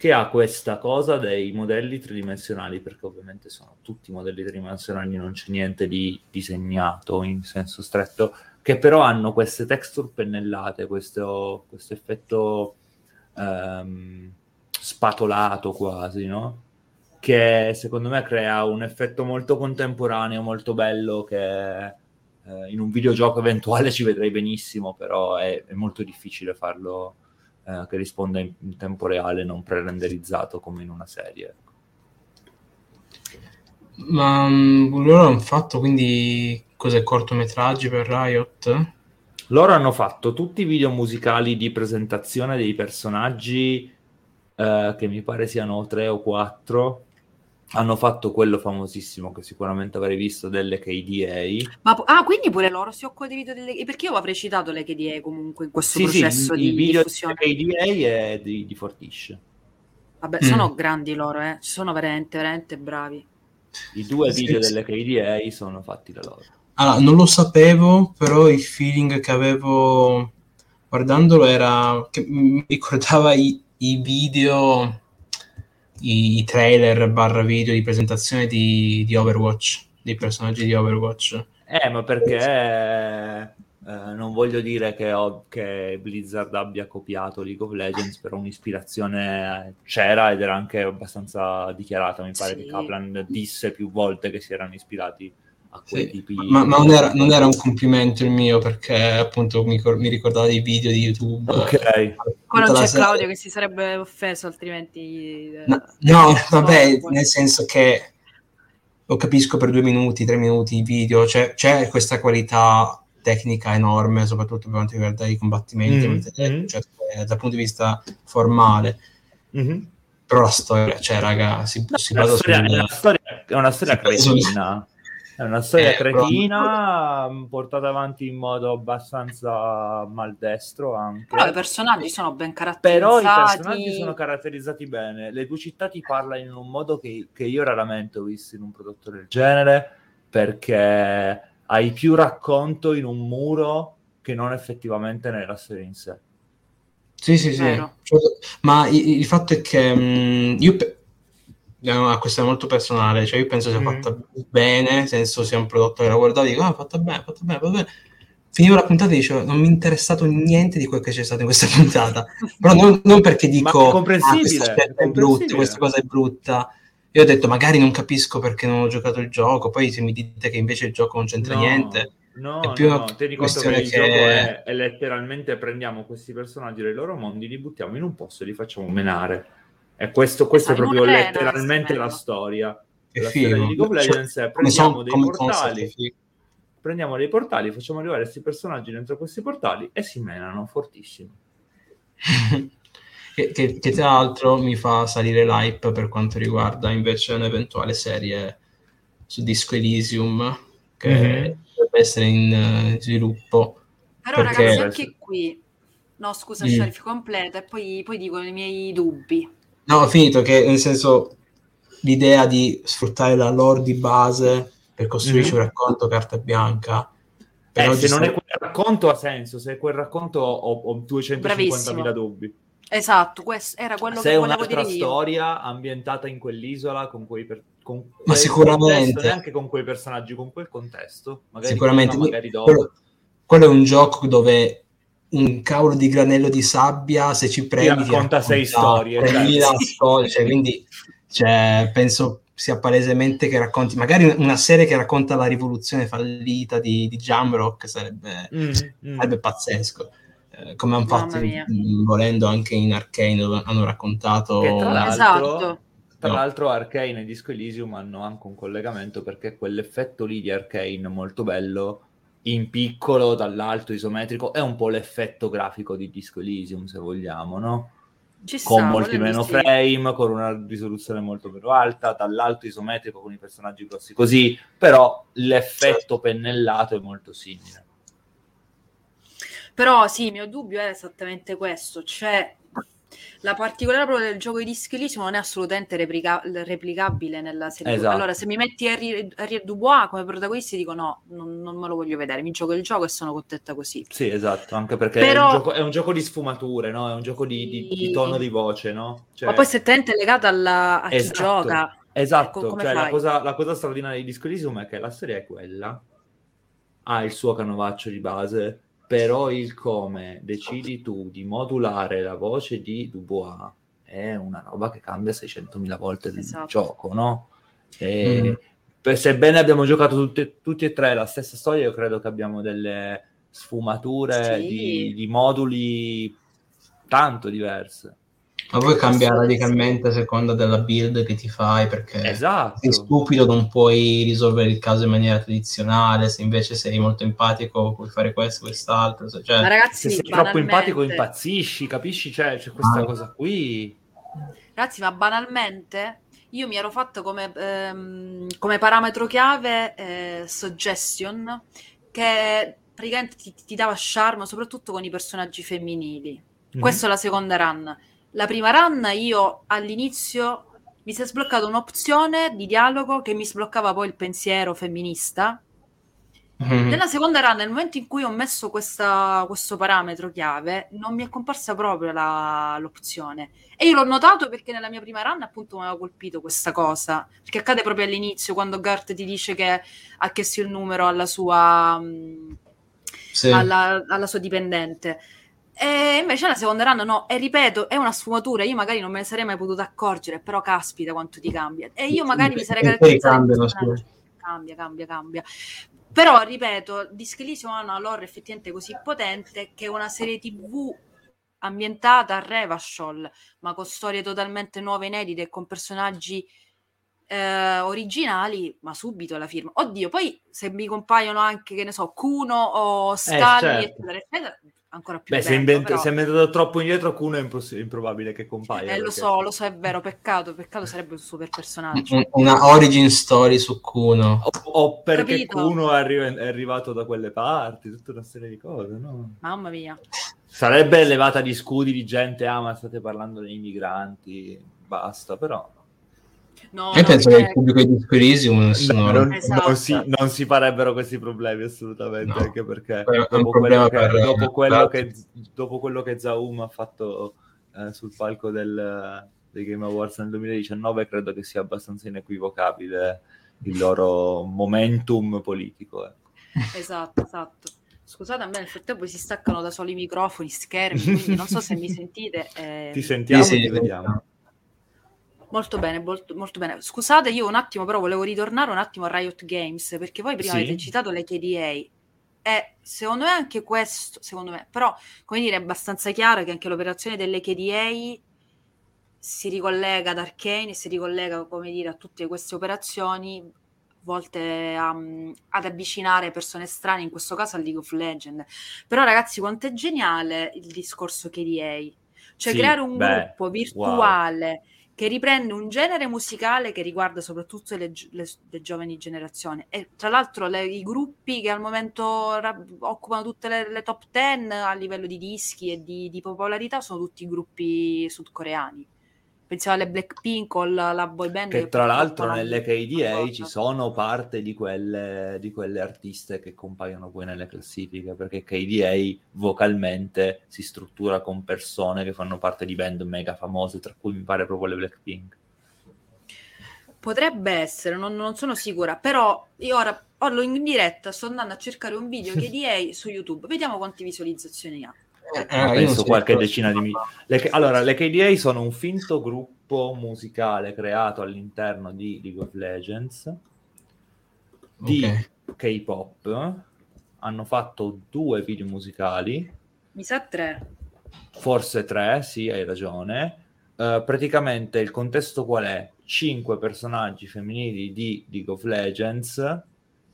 che ha questa cosa dei modelli tridimensionali, perché ovviamente sono tutti modelli tridimensionali, non c'è niente di disegnato in senso stretto, che però hanno queste texture pennellate, questo, questo effetto um, spatolato quasi, no? Che secondo me crea un effetto molto contemporaneo, molto bello, che eh, in un videogioco eventuale ci vedrei benissimo, però è, è molto difficile farlo eh, che risponda in, in, tempo reale, non pre-renderizzato come in una serie. Ecco. Ma um, loro hanno fatto quindi cos'è cortometraggi per Riot? Loro hanno fatto tutti i video musicali di presentazione dei personaggi, eh, che mi pare siano tre o quattro, hanno fatto quello famosissimo che sicuramente avrei visto delle KDA. Ma, ah, quindi pure loro si occupano dei video delle Perché io avrei citato le KDA comunque in questo sì, processo sì, di video diffusione. KDA e di, di Fortish. Vabbè, mm. sono grandi loro, eh. Sono veramente, veramente bravi. I due video sì, delle KDA sono fatti da loro. Allora, non lo sapevo, però il feeling che avevo guardandolo era che mi ricordava i, i video i trailer barra video di presentazione di, di Overwatch, dei personaggi di Overwatch. Eh, ma perché eh, non voglio dire che, ho, che, Blizzard abbia copiato League of Legends, però un'ispirazione c'era ed era anche abbastanza dichiarata. Mi pare sì. che Kaplan disse più volte che si erano ispirati a quei sì. tipi ma, ma non, era, non, era, un complimento il mio perché appunto mi, mi ricordavo dei video di YouTube ok qua non c'è serie... Claudio che si sarebbe offeso altrimenti no, no vabbè nel senso che lo capisco per due minuti, tre minuti di video, cioè, c'è questa qualità tecnica enorme, soprattutto per quanto riguarda i combattimenti, mm-hmm. cioè, dal punto di vista formale. Mm-hmm. Però la storia, cioè, raga, si, no, si basa storia, È una storia, è una storia cretina. È una storia eh, cretina però... portata avanti in modo abbastanza maldestro anche. Però i personaggi sono ben caratterizzati. Però i personaggi sono caratterizzati bene. Le tue città ti parlano in un modo che, che io raramente ho visto in un prodotto del genere, perché hai più racconto in un muro che non effettivamente nella storia in sé. Sì, sì, sì. Cioè, ma il, il, fatto è che mh, mm, io pe- questo è molto personale, cioè io penso sia mm. fatta bene, nel senso sia un prodotto che la guardavo e dico, ah, fatta bene, fatta bene, fatta bene. Finivo la puntata e dicevo, non mi è interessato niente di quel che c'è stato in questa [LAUGHS] puntata. Però non, non perché dico, ah, questa è, brutta, questa cosa è brutta. Io ho detto, magari non capisco perché non ho giocato il gioco, poi se mi dite che invece il gioco non c'entra no. niente... No, no, no, tieni conto che il che... gioco è, è letteralmente prendiamo questi personaggi dei loro mondi, li buttiamo in un posto e li facciamo menare e questo, questo è proprio letteralmente la storia. Che la storia di League of Legends è prendiamo dei portali, prendiamo dei portali, facciamo arrivare questi personaggi dentro questi portali e si menano fortissimo. [LAUGHS] che, che, che, tra l'altro mi fa salire l'hype per quanto riguarda invece un'eventuale serie su Disco Elysium che mm-hmm. dovrebbe essere in uh, sviluppo. Però perché... ragazzi anche qui, no scusa mm. Sharif, completa e poi, poi dico i miei dubbi No, ho finito che nel senso l'idea di sfruttare la lore di base per costruirci mm-hmm. un racconto carta bianca. Eh, se non è quel racconto ha senso, se è quel racconto ho, ho 250.000 dubbi. Esatto, questo era quello se che volevo dire Se è un'altra storia ambientata in quell'isola con quei per... con Ma sicuramente anche con quei personaggi, con quel contesto, magari sicuramente magari dopo. Quello, quello è un gioco dove un cavolo di granello di sabbia, se ci premi, ti racconta sei storie. Cioè. [LAUGHS] storie cioè, quindi cioè, penso sia palesemente che racconti, magari una serie che racconta la rivoluzione fallita di, di Jamrock sarebbe, mm, mm. sarebbe pazzesco. Eh, come hanno fatto volendo anche in Arcane, dove hanno raccontato tra l'altro, esatto. Tra no. l'altro Arcane e Disco Elysium hanno anche un collegamento perché quell'effetto lì di Arcane molto bello in piccolo, dall'alto, isometrico, è un po' l'effetto grafico di Disco Elysium, se vogliamo, no? Ci con sta, molti meno visti. frame, con una risoluzione molto più alta, dall'alto isometrico con i personaggi grossi così, però l'effetto pennellato è molto simile. Però sì, il mio dubbio è esattamente questo, cioè la particolarità proprio del gioco di dischelissimo non è assolutamente replica- replicabile nella serie. Esatto. Allora, se mi metti Harry, Harry Dubois come protagonista, dico no, non, non, me lo voglio vedere. Mi gioco il gioco e sono contenta così. Sì, esatto, anche perché Però... è, un gioco, è, un gioco, di sfumature, no? È un gioco di, di, di tono di voce, no? Cioè... Ma poi se è legata alla, a esatto. chi gioca. Esatto, ecco, cioè, la, cosa, la, cosa, straordinaria di Disco Elysium è che la storia è quella, ha il suo canovaccio di base, però il come decidi tu di modulare la voce di Dubois è una roba che cambia 600.000 volte il esatto. gioco, no? E mm. per, sebbene abbiamo giocato tutte, tutti e tre la stessa storia, io credo che abbiamo delle sfumature sì. di, di moduli tanto diverse. Ma poi cambia radicalmente a seconda della build che ti fai, perché esatto. sei stupido, non puoi risolvere il caso in maniera tradizionale, se invece sei molto empatico puoi fare questo, quest'altro. Cioè... Ma ragazzi, se sei banalmente... troppo empatico impazzisci, capisci? Cioè, c'è questa ah. cosa qui. Ragazzi, ma banalmente io mi ero fatto come, ehm, come parametro chiave eh, suggestion, che praticamente ti, ti dava charme soprattutto con i personaggi femminili. Mm-hmm. Questa è la seconda run la prima run io all'inizio mi si è sbloccata un'opzione di dialogo che mi sbloccava poi il pensiero femminista. Mm-hmm. Nella seconda run, nel momento in cui ho messo questa, questo parametro chiave, non mi è comparsa proprio la, l'opzione. E io l'ho notato perché nella mia prima run appunto mi aveva colpito questa cosa. Perché accade proprio all'inizio, quando Gart ti dice che ha chiesto il numero alla sua, mm, sì. alla, alla sua dipendente. E invece la seconda run no, e ripeto, è una sfumatura, io magari non me ne sarei mai potuta accorgere, però caspita quanto ti cambia. E io magari mi sarei caratterizzata... Cambia, cambia, cambia. Però, ripeto, Dischelissimo ha una lore effettivamente così potente che una serie tv ambientata a Revachol, ma con storie totalmente nuove, inedite, con personaggi eh, originali, ma subito la firma. Oddio, poi se mi compaiono anche, che ne so, Kuno o Stanley, certo. eccetera, eccetera, ancora più Beh, se, bello, invent- però- se è inventato troppo indietro, Kuno è imposs- improbabile che compaia. Eh, lo perché- so, lo so, è vero, peccato, peccato sarebbe un super personaggio. Un- Una origin story su Kuno. O, o perché Capito. Kuno è, arri- è arrivato da quelle parti, tutta una serie di cose, no? Mamma mia. Sarebbe levata di scudi di gente, ah, ma state parlando degli immigranti, basta, però... No, Io no, penso che eh, il pubblico di Squirisium sono... non, Esatto. non si, non si farebbero questi problemi assolutamente, No. anche perché dopo quello, che, per- dopo, quello che, dopo quello che Zaum ha fatto eh, sul palco del, dei Game Awards nel 2019, credo che sia abbastanza inequivocabile il loro momentum politico. ecco. Esatto, esatto. Scusate, a me nel frattempo si staccano da soli i microfoni, schermi, quindi non so se mi sentite. [LAUGHS] eh, Ti sentiamo Sì, sì, ti vediamo. Molto bene, molto, molto bene. Scusate, io un attimo però volevo ritornare un attimo a Riot Games, perché voi prima Sì. avete citato le KDA. E secondo me anche questo, secondo me, però come dire, è abbastanza chiaro che anche l'operazione delle KDA si ricollega ad Arcane e si ricollega, come dire, a tutte queste operazioni volte a, ad avvicinare persone strane, in questo caso a League of Legends. Però ragazzi, quanto è geniale il discorso KDA. Cioè Sì, creare un beh, gruppo virtuale che riprende un genere musicale che riguarda soprattutto le, le- le giovani generazioni. E tra l'altro le- i gruppi che al momento ra- occupano tutte le, top 10 a livello di dischi e di, di popolarità sono tutti gruppi sudcoreani. Pensiamo alle Blackpink o la, la boy band. Che tra l'altro nelle KDA ci sono parte di quelle, di quelle artiste che compaiono poi nelle classifiche, perché KDA vocalmente si struttura con persone che fanno parte di band mega famose, tra cui mi pare proprio le Blackpink. Potrebbe essere, non, non sono sicura, però io ora parlo in diretta, sto andando a cercare un video [LAUGHS] di su YouTube, vediamo quante visualizzazioni ha. Eh, non penso so- qualche decina di milioni. allora, le KDA sono un finto gruppo musicale creato all'interno di League of Legends di Ok. K-pop. Hanno fatto due video musicali, Mi sa tre. forse tre, sì, hai ragione. Eh, praticamente il contesto qual è? Cinque personaggi femminili di League of Legends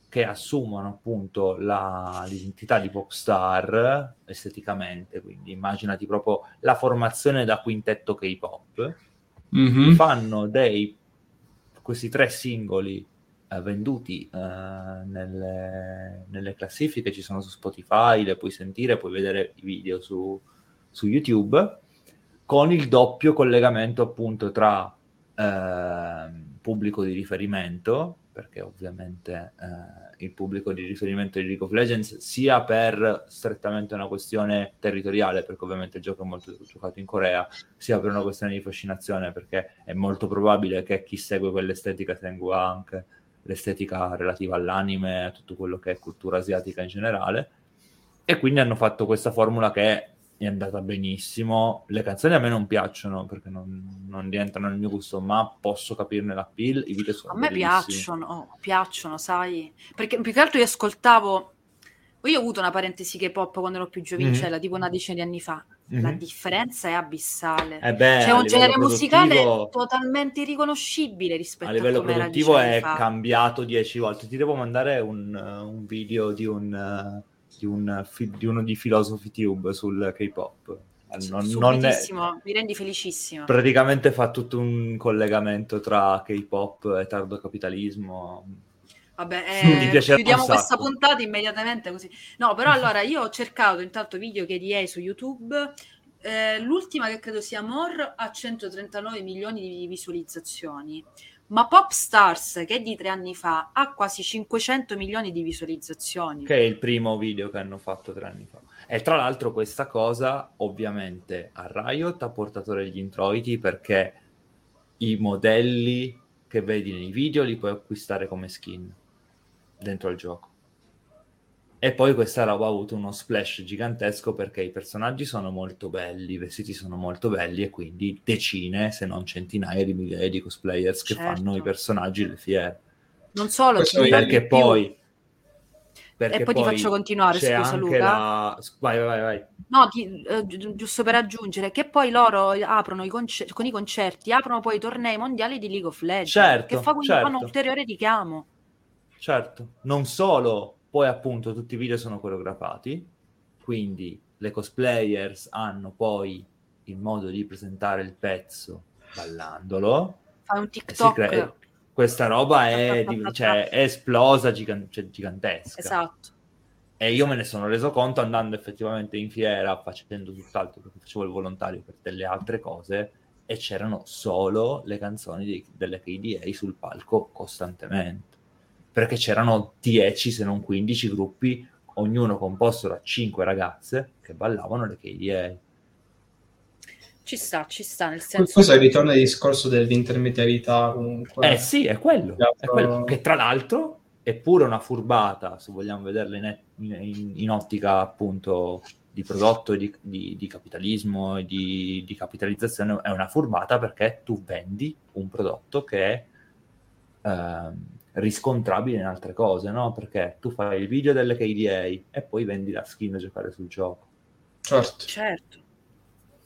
che assumono appunto la- l'identità di pop star esteticamente, quindi immaginati proprio la formazione da quintetto K-pop Mhm. fanno dei questi tre singoli eh, venduti eh, nelle, nelle classifiche, ci sono su Spotify, le puoi sentire, puoi vedere i video su, su YouTube, con il doppio collegamento appunto tra ehm, pubblico di riferimento, perché ovviamente eh, il pubblico di riferimento di League of Legends sia per strettamente una questione territoriale, perché ovviamente il gioco è molto giocato in Corea, sia per una questione di fascinazione, perché è molto probabile che chi segue quell'estetica segua anche l'estetica relativa all'anime, a tutto quello che è cultura asiatica in generale. E quindi hanno fatto questa formula che è andata benissimo. Le canzoni a me non piacciono perché non, non rientrano nel mio gusto, ma posso capirne l'appeal. I video sono A me bellissimi. piacciono, oh, piacciono, sai? Perché più che altro io ascoltavo. Io ho avuto una parentesi K-pop quando ero più giovanicella, Mhm. tipo una decina di anni fa. La Mhm. differenza è abissale. Eh beh, C'è a un genere musicale totalmente irriconoscibile rispetto a a, livello produttivo è cambiato dieci volte. Ti devo mandare un, un video di, un, uh, di, un, di uno di Philosophy Tube sul K-pop. Eh, Non, non è, mi rendi felicissima. praticamente fa tutto un collegamento tra K-pop e tardo capitalismo. Vabbè, eh, chiudiamo questa puntata immediatamente così. No, però [LAUGHS] allora io ho cercato intanto video che di su YouTube. Eh, l'ultima che credo sia More ha 139 milioni di visualizzazioni. Ma Popstars, che è di tre anni fa, ha quasi 500 milioni di visualizzazioni. che è il primo video che hanno fatto tre anni fa. E tra l'altro questa cosa ovviamente a Riot ha portato degli introiti perché i modelli che vedi nei video li puoi acquistare come skin dentro al gioco. E poi questa roba ha avuto uno splash gigantesco perché i personaggi sono molto belli, i vestiti sono molto belli e quindi decine, se non centinaia di migliaia di cosplayers che Certo. fanno i personaggi alle fiere. Non solo, Questo ti è dirò Perché poi Perché e poi, ti faccio continuare, c'è scusa anche Luca. la- Vai, vai, vai. No, ti- eh, gi- giusto per aggiungere che poi loro aprono i concer- con i concerti, aprono poi i tornei mondiali di League of Legends, Certo, che fa quindi certo. fa un ulteriore richiamo. Certo, non solo, poi appunto tutti i video sono coreografati, quindi le cosplayers hanno poi il modo di presentare il pezzo ballandolo Fai un TikTok. crea- questa roba è, cioè, è esplosa gigan- cioè, gigantesca. Esatto. E io me ne sono reso conto andando effettivamente in fiera, facendo tutt'altro perché facevo il volontario per delle altre cose e c'erano solo le canzoni di- delle KDA sul palco costantemente. Perché c'erano 10 se non 15 gruppi, ognuno composto da 5 ragazze che ballavano le KDA. Ci sta, ci sta, nel senso Questo ritorna al discorso dell'intermediarietà comunque. Eh sì, è quello, è Esatto. quello. Che tra l'altro è pure una furbata, se vogliamo vederla in, in- in ottica appunto di prodotto e di, di- di capitalismo e di, di capitalizzazione, è una furbata perché tu vendi un prodotto che è ehm, riscontrabile in altre cose, no? Perché tu fai il video delle KDA e poi vendi la skin da giocare sul gioco. Certo. certo.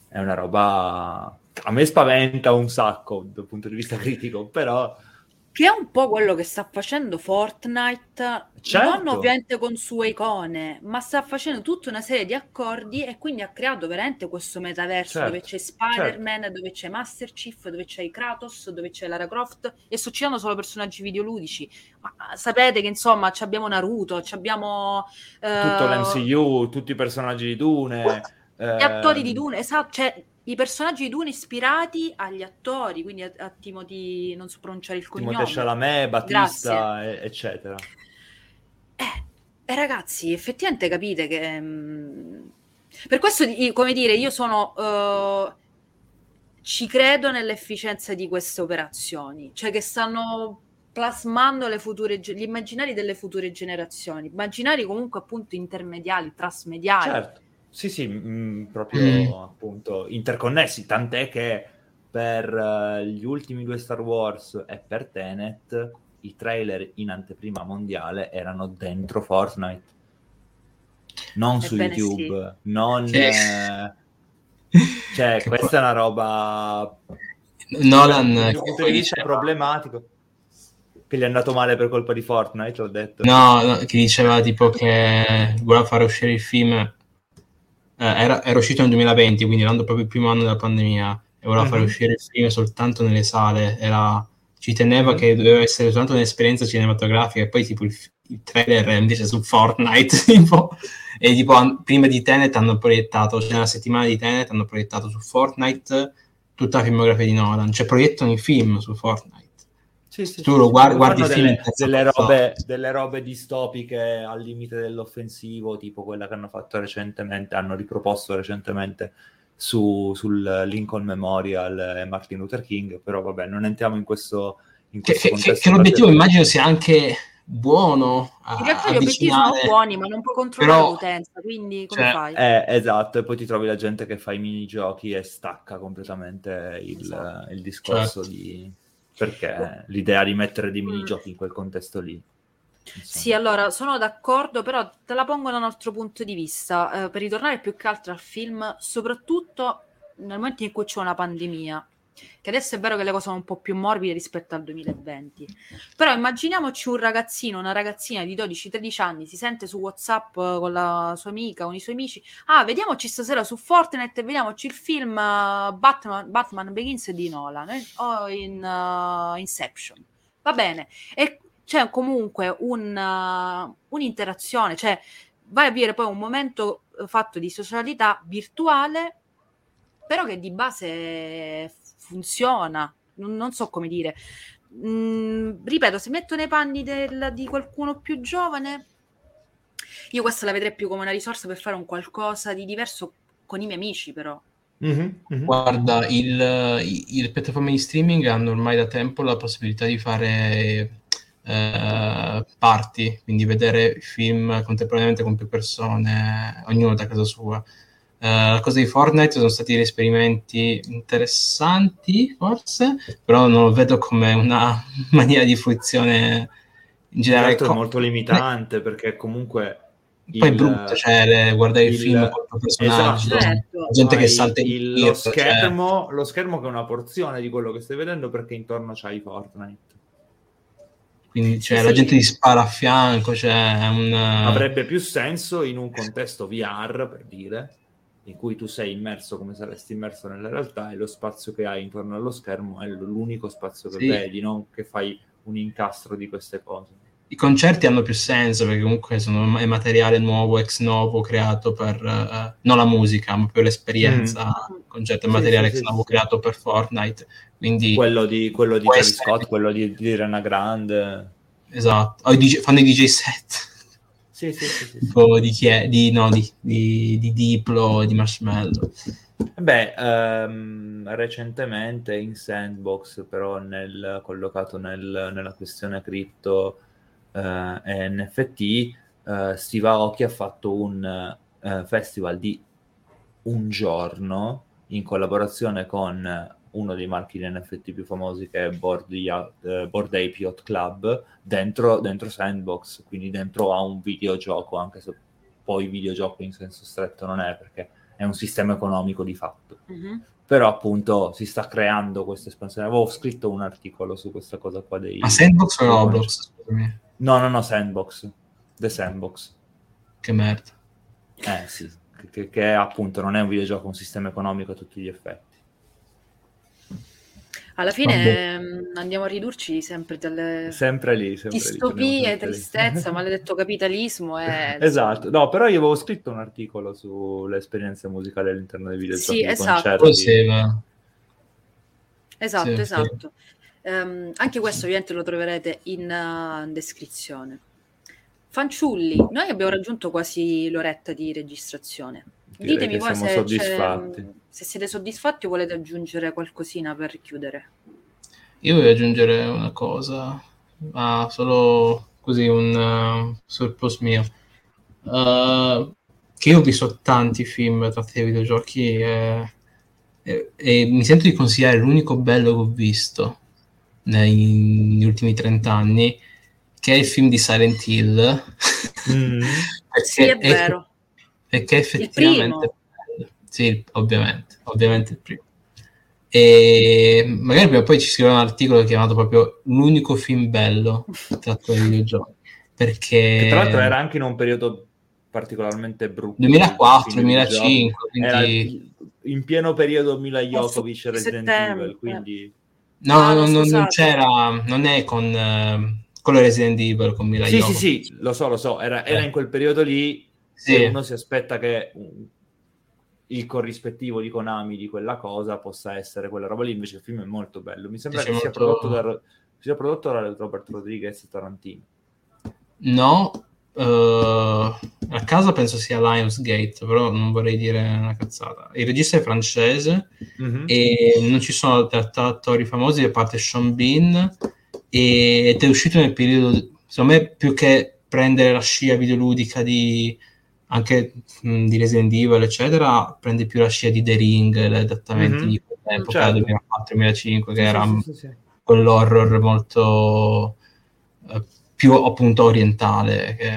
È una roba... A me spaventa un sacco dal punto di vista [LAUGHS] critico, però... Che è un po' quello che sta facendo Fortnite, Certo. non ovviamente con sue icone, ma sta facendo tutta una serie di accordi e quindi ha creato veramente questo metaverso Certo, dove c'è Spider-Man, dove c'è Master Chief, dove c'è Kratos, dove c'è Lara Croft e sto citando solo personaggi videoludici. Ma sapete che insomma abbiamo Naruto, ci abbiamo eh, tutto l'MCU, tutti i personaggi di Dune. gli attori ehm, di Dune, esatto, cioè i personaggi di Dune ispirati agli attori, quindi a, a Timothy, non so pronunciare il cognome. Timothée Chalamet, Batista, e- eccetera. Eh, eh, ragazzi, effettivamente capite che... mm, per questo, come dire, io sono... eh, ci credo nell'efficienza di queste operazioni, cioè che stanno plasmando le future, gli immaginari delle future generazioni, immaginari comunque appunto intermediali, trasmediali. Certo, sì, sì, mm, proprio Mm. appunto interconnessi, tant'è che per eh, gli ultimi due Star Wars e per Tenet i trailer in anteprima mondiale erano dentro Fortnite, non su Ebbene YouTube, non... Sì. eh, [LAUGHS] cioè, Che questa poi- è una roba Nolan, punto poi di vista diceva- problematico che gli è andato male per colpa di Fortnite, ho detto. No, no, che diceva tipo che voleva fare uscire il film. Eh, era, era uscito nel 2020, quindi l'anno proprio il primo anno della pandemia, e voleva fare Mhm. uscire il film soltanto nelle sale. Era- ci teneva Mhm. che doveva essere soltanto un'esperienza cinematografica, e poi tipo il, il trailer invece su Fortnite. [LAUGHS] tipo, e tipo an- prima di Tenet hanno proiettato, cioè nella settimana di Tenet hanno proiettato su Fortnite tutta la filmografia di Nolan, cioè proiettano i film su Fortnite. Sì, sì, Tu sì, lo guardi- guardi delle, delle robe, delle robe distopiche al limite dell'offensivo, tipo quella che hanno fatto recentemente, hanno riproposto recentemente su, sul Lincoln Memorial e Martin Luther King, però vabbè, non entriamo in questo, in Che, questo che- che- contesto. che l'obiettivo immagino sia anche buono a, In realtà gli obiettivi sono buoni, ma non puoi controllare Però- l'utenza, quindi come cioè, fai? Eh, esatto, e poi ti trovi la gente che fa i minigiochi e stacca completamente il, Esatto. il discorso di... perché l'idea di mettere dei Mm. minigiochi in quel contesto lì. insomma. Sì, allora sono d'accordo, però te la pongo da un altro punto di vista. Eh, per ritornare più che altro al film, soprattutto nel momento in cui c'è una pandemia, che adesso è vero che le cose sono un po' più morbide rispetto al 2020, però immaginiamoci un ragazzino, una ragazzina di 12-13 anni, si sente su WhatsApp eh, con la sua amica, con i suoi amici, ah, vediamoci stasera su Fortnite e vediamoci il film eh, Batman, Batman Begins di Nolan eh, o in eh, Inception. Va bene, e c'è comunque un, uh, un'interazione, cioè vai a vivere poi un momento fatto di socialità virtuale, però che di base funziona, non, non so come dire. Mm, ripeto, se metto nei panni del- di qualcuno più giovane, io questa la vedrei più come una risorsa per fare un qualcosa di diverso con i miei amici, però. Mhm, mhm. Guarda, il, i- le piattaforme di streaming hanno ormai da tempo la possibilità di fare eh, party, quindi vedere film contemporaneamente con più persone, ognuno da casa sua. Eh, la cosa di Fortnite sono stati degli esperimenti interessanti, forse, però non lo vedo come una [LAUGHS] maniera di fruizione in generale Certo, è molto limitante perché comunque poi è il- brutto cioè guardare il, il- film con i personaggi esatto. Certo. la gente che hai salta in il- giro, lo, cioè- schermo, lo schermo che è una porzione di quello che stai vedendo perché intorno c'hai Fortnite. quindi cioè, Sì, la sì. gente ti spara a fianco cioè è un Avrebbe più senso in un contesto VR, per dire, in cui tu sei immerso come saresti immerso nella realtà e lo spazio che hai intorno allo schermo è l'unico spazio che Sì. vedi, non che fai un incastro di queste cose. i concerti hanno più senso perché comunque sono è materiale nuovo, ex novo, creato per eh, non la musica, ma più l'esperienza. Il concerto è Mm. Sì, materiale sì, ex sì, novo sì. creato per Fortnite. Quindi Quello di, quello di Scott, quello di, di Rana Grande. esatto. O i DJ fanno i DJ set. Sì, sì, sì. sì, sì. tipo di chi è? Di, no, di, di, di Diplo, di Marshmallow. Beh, ehm, recentemente in Sandbox, però nel- collocato nel- nella questione cripto eh, e NFT, eh, Steve Aoki ha fatto un eh, festival di un giorno in collaborazione con uno dei marchi di NFT più famosi che è Board, eh, Ape Yacht Club dentro, dentro Sandbox, quindi dentro a un videogioco, anche se poi videogioco in senso stretto non è perché è un sistema economico di fatto. Mhm. Però appunto si sta creando questa espansione. Avevo scritto un articolo su questa cosa qua dei... Ma Sandbox o Roblox? Scusami. No, no, no, Sandbox. The Sandbox. Che merda. Eh sì, che, che appunto non è un videogioco, è un sistema economico a tutti gli effetti. Alla fine ehm, andiamo a ridurci sempre dalle Sempre lì, sempre lì, distopie, sempre lì. tristezza, [LAUGHS] maledetto capitalismo e... Esatto, no, però io avevo scritto un articolo sulle esperienze musicali all'interno dei videogiochi, Sì, dei esatto. concerti. Poi sì, ma- Esatto, Sì, sì. esatto. Ehm, anche questo ovviamente lo troverete in uh, descrizione. Fanciulli, noi abbiamo raggiunto quasi l'oretta di registrazione. Direi Ditemi voi siamo se, soddisfatti. c'è- se siete soddisfatti o volete aggiungere qualcosina per chiudere. Io voglio aggiungere una cosa, ma solo così un uh, surplus mio. Uh, che io ho visto tanti film tratti dai videogiochi e, e- e mi sento di consigliare l'unico bello che ho visto negli ultimi 30 anni, che è il film di Silent Hill. Mm. [LAUGHS] perché Sì, è vero. perché Il effettivamente è. Sì, ovviamente, ovviamente il primo. E magari prima o poi ci scriverò un articolo chiamato proprio l'unico film bello tratto dai videogiochi. Perché Che tra l'altro era anche in un periodo particolarmente brutto. 2004, Film di videogiochi. 2005, Era quindi in pieno periodo Mila Jokovic e Resident. Evil, quindi... no, Ah, no, no, no, non scusate. c'era, non è con, eh, con Resident Evil, con Mila Sì, sì, Jovovich. sì, lo so, lo so, era, era Eh. in quel periodo lì Sì. se uno si aspetta che il corrispettivo di Konami di quella cosa possa essere quella roba lì, invece il film è molto bello. Mi sembra che sia, prodotto da, sia prodotto da Robert Rodriguez e Tarantino. No, eh, a casa penso sia Lionsgate, però non vorrei dire una cazzata. Il regista è francese Mhm. e non ci sono altri attori famosi a parte Sean Bean ed è uscito nel periodo, secondo me, più che prendere la scia videoludica di anche mh, di Resident Evil, eccetera, prende più la scia di The Ring, gli adattamenti Mhm. di quell'epoca, Certo. 2004-2005, che Sì, era sì, sì, sì. quell'horror molto eh, più appunto orientale che,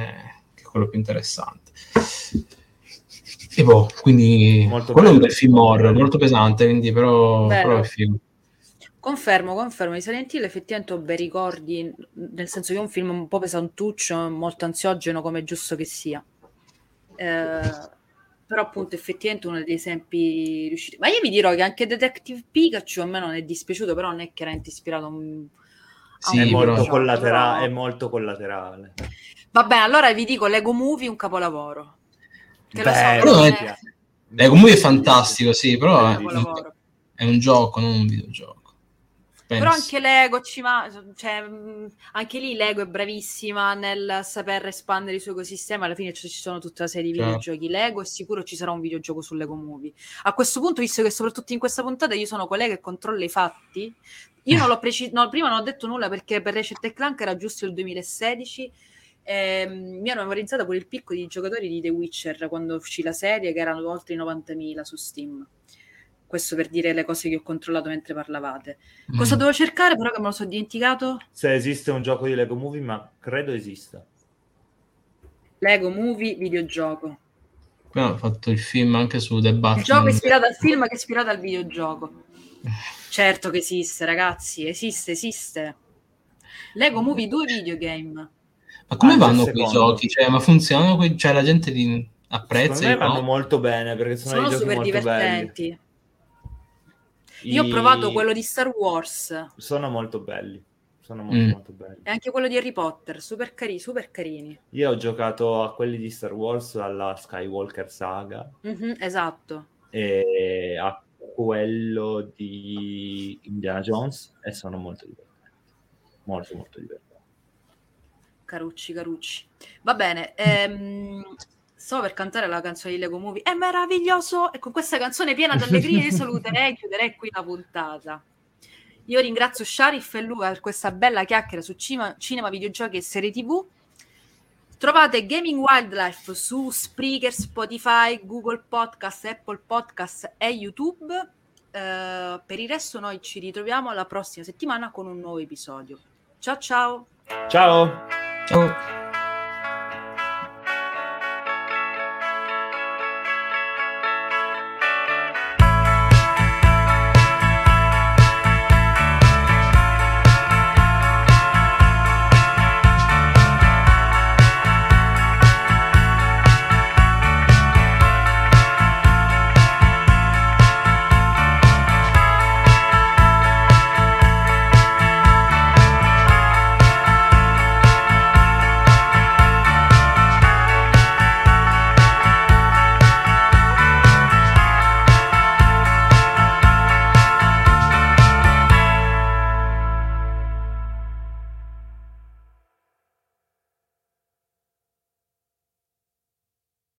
che è quello più interessante e boh quindi Molto quello è un bello. bel film horror molto pesante quindi però, Bello. però è film Confermo, confermo. Di Silent Hill effettivamente ho bei ricordi, nel senso che è un film un po' pesantuccio, molto ansiogeno come è giusto che sia. Eh, però appunto effettivamente uno degli esempi riusciti. Ma io vi dirò che anche Detective Pikachu a me non è dispiaciuto, però non è chiaramente ispirato a un... a Sì, un è, molto però- collatera- però- è molto collaterale. Vabbè, allora vi dico Lego Movie un capolavoro. Che lo so, è- Lego Movie è fantastico sì però è, è un gioco non un videogioco Però anche Lego ci va, cioè, anche lì Lego è bravissima nel saper espandere il suo ecosistema. Alla fine ci sono tutta una serie di Certo. videogiochi Lego e sicuro ci sarà un videogioco su Lego Movie. A questo punto, visto che soprattutto in questa puntata io sono collega che controlla i fatti, io non l'ho precisato, prima non ho detto nulla perché per Ratchet Clank era giusto il 2016. ehm, mi hanno memorizzato pure il picco di giocatori di The Witcher quando uscì la serie, che erano oltre i 90.000 su Steam. Questo per dire le cose che ho controllato mentre parlavate. Cosa mm. devo cercare però che me lo sono dimenticato? Se esiste un gioco di Lego Movie, ma credo esista. Lego Movie videogioco. Poi ho fatto il film anche su The Batman. Il gioco è ispirato al film che è ispirato al videogioco. [LAUGHS] certo che esiste, ragazzi, esiste, esiste. Lego Movie 2 videogame. Ma come ah, vanno quei giochi? Cioè, ma funzionano? Que- cioè, la gente li apprezza? Secondo me vanno molto bene perché sono, sono super divertenti. Belli. Io ho provato quello di Star Wars. Sono molto belli. Sono molto, mm. molto belli. E anche quello di Harry Potter, super, cari- super carini. Io ho giocato a quelli di Star Wars alla Skywalker Saga. Mm-hmm, esatto. E a quello di Indiana Jones e sono molto divertenti. Molto, molto divertenti. Carucci, carucci. Va bene, ehm, sto per cantare la canzone di Lego Movie. È meraviglioso! E con questa canzone piena di [LAUGHS] allegria io saluterei e chiuderei qui la puntata. Io ringrazio Sharif e Luca per questa bella chiacchiera su cima, cinema, videogiochi e serie TV. Trovate Gaming Wildlife su Spreaker, Spotify, Google Podcast, Apple Podcast e YouTube. Uh, per il resto noi ci ritroviamo la prossima settimana con un nuovo episodio. Ciao ciao! Ciao! Ciao!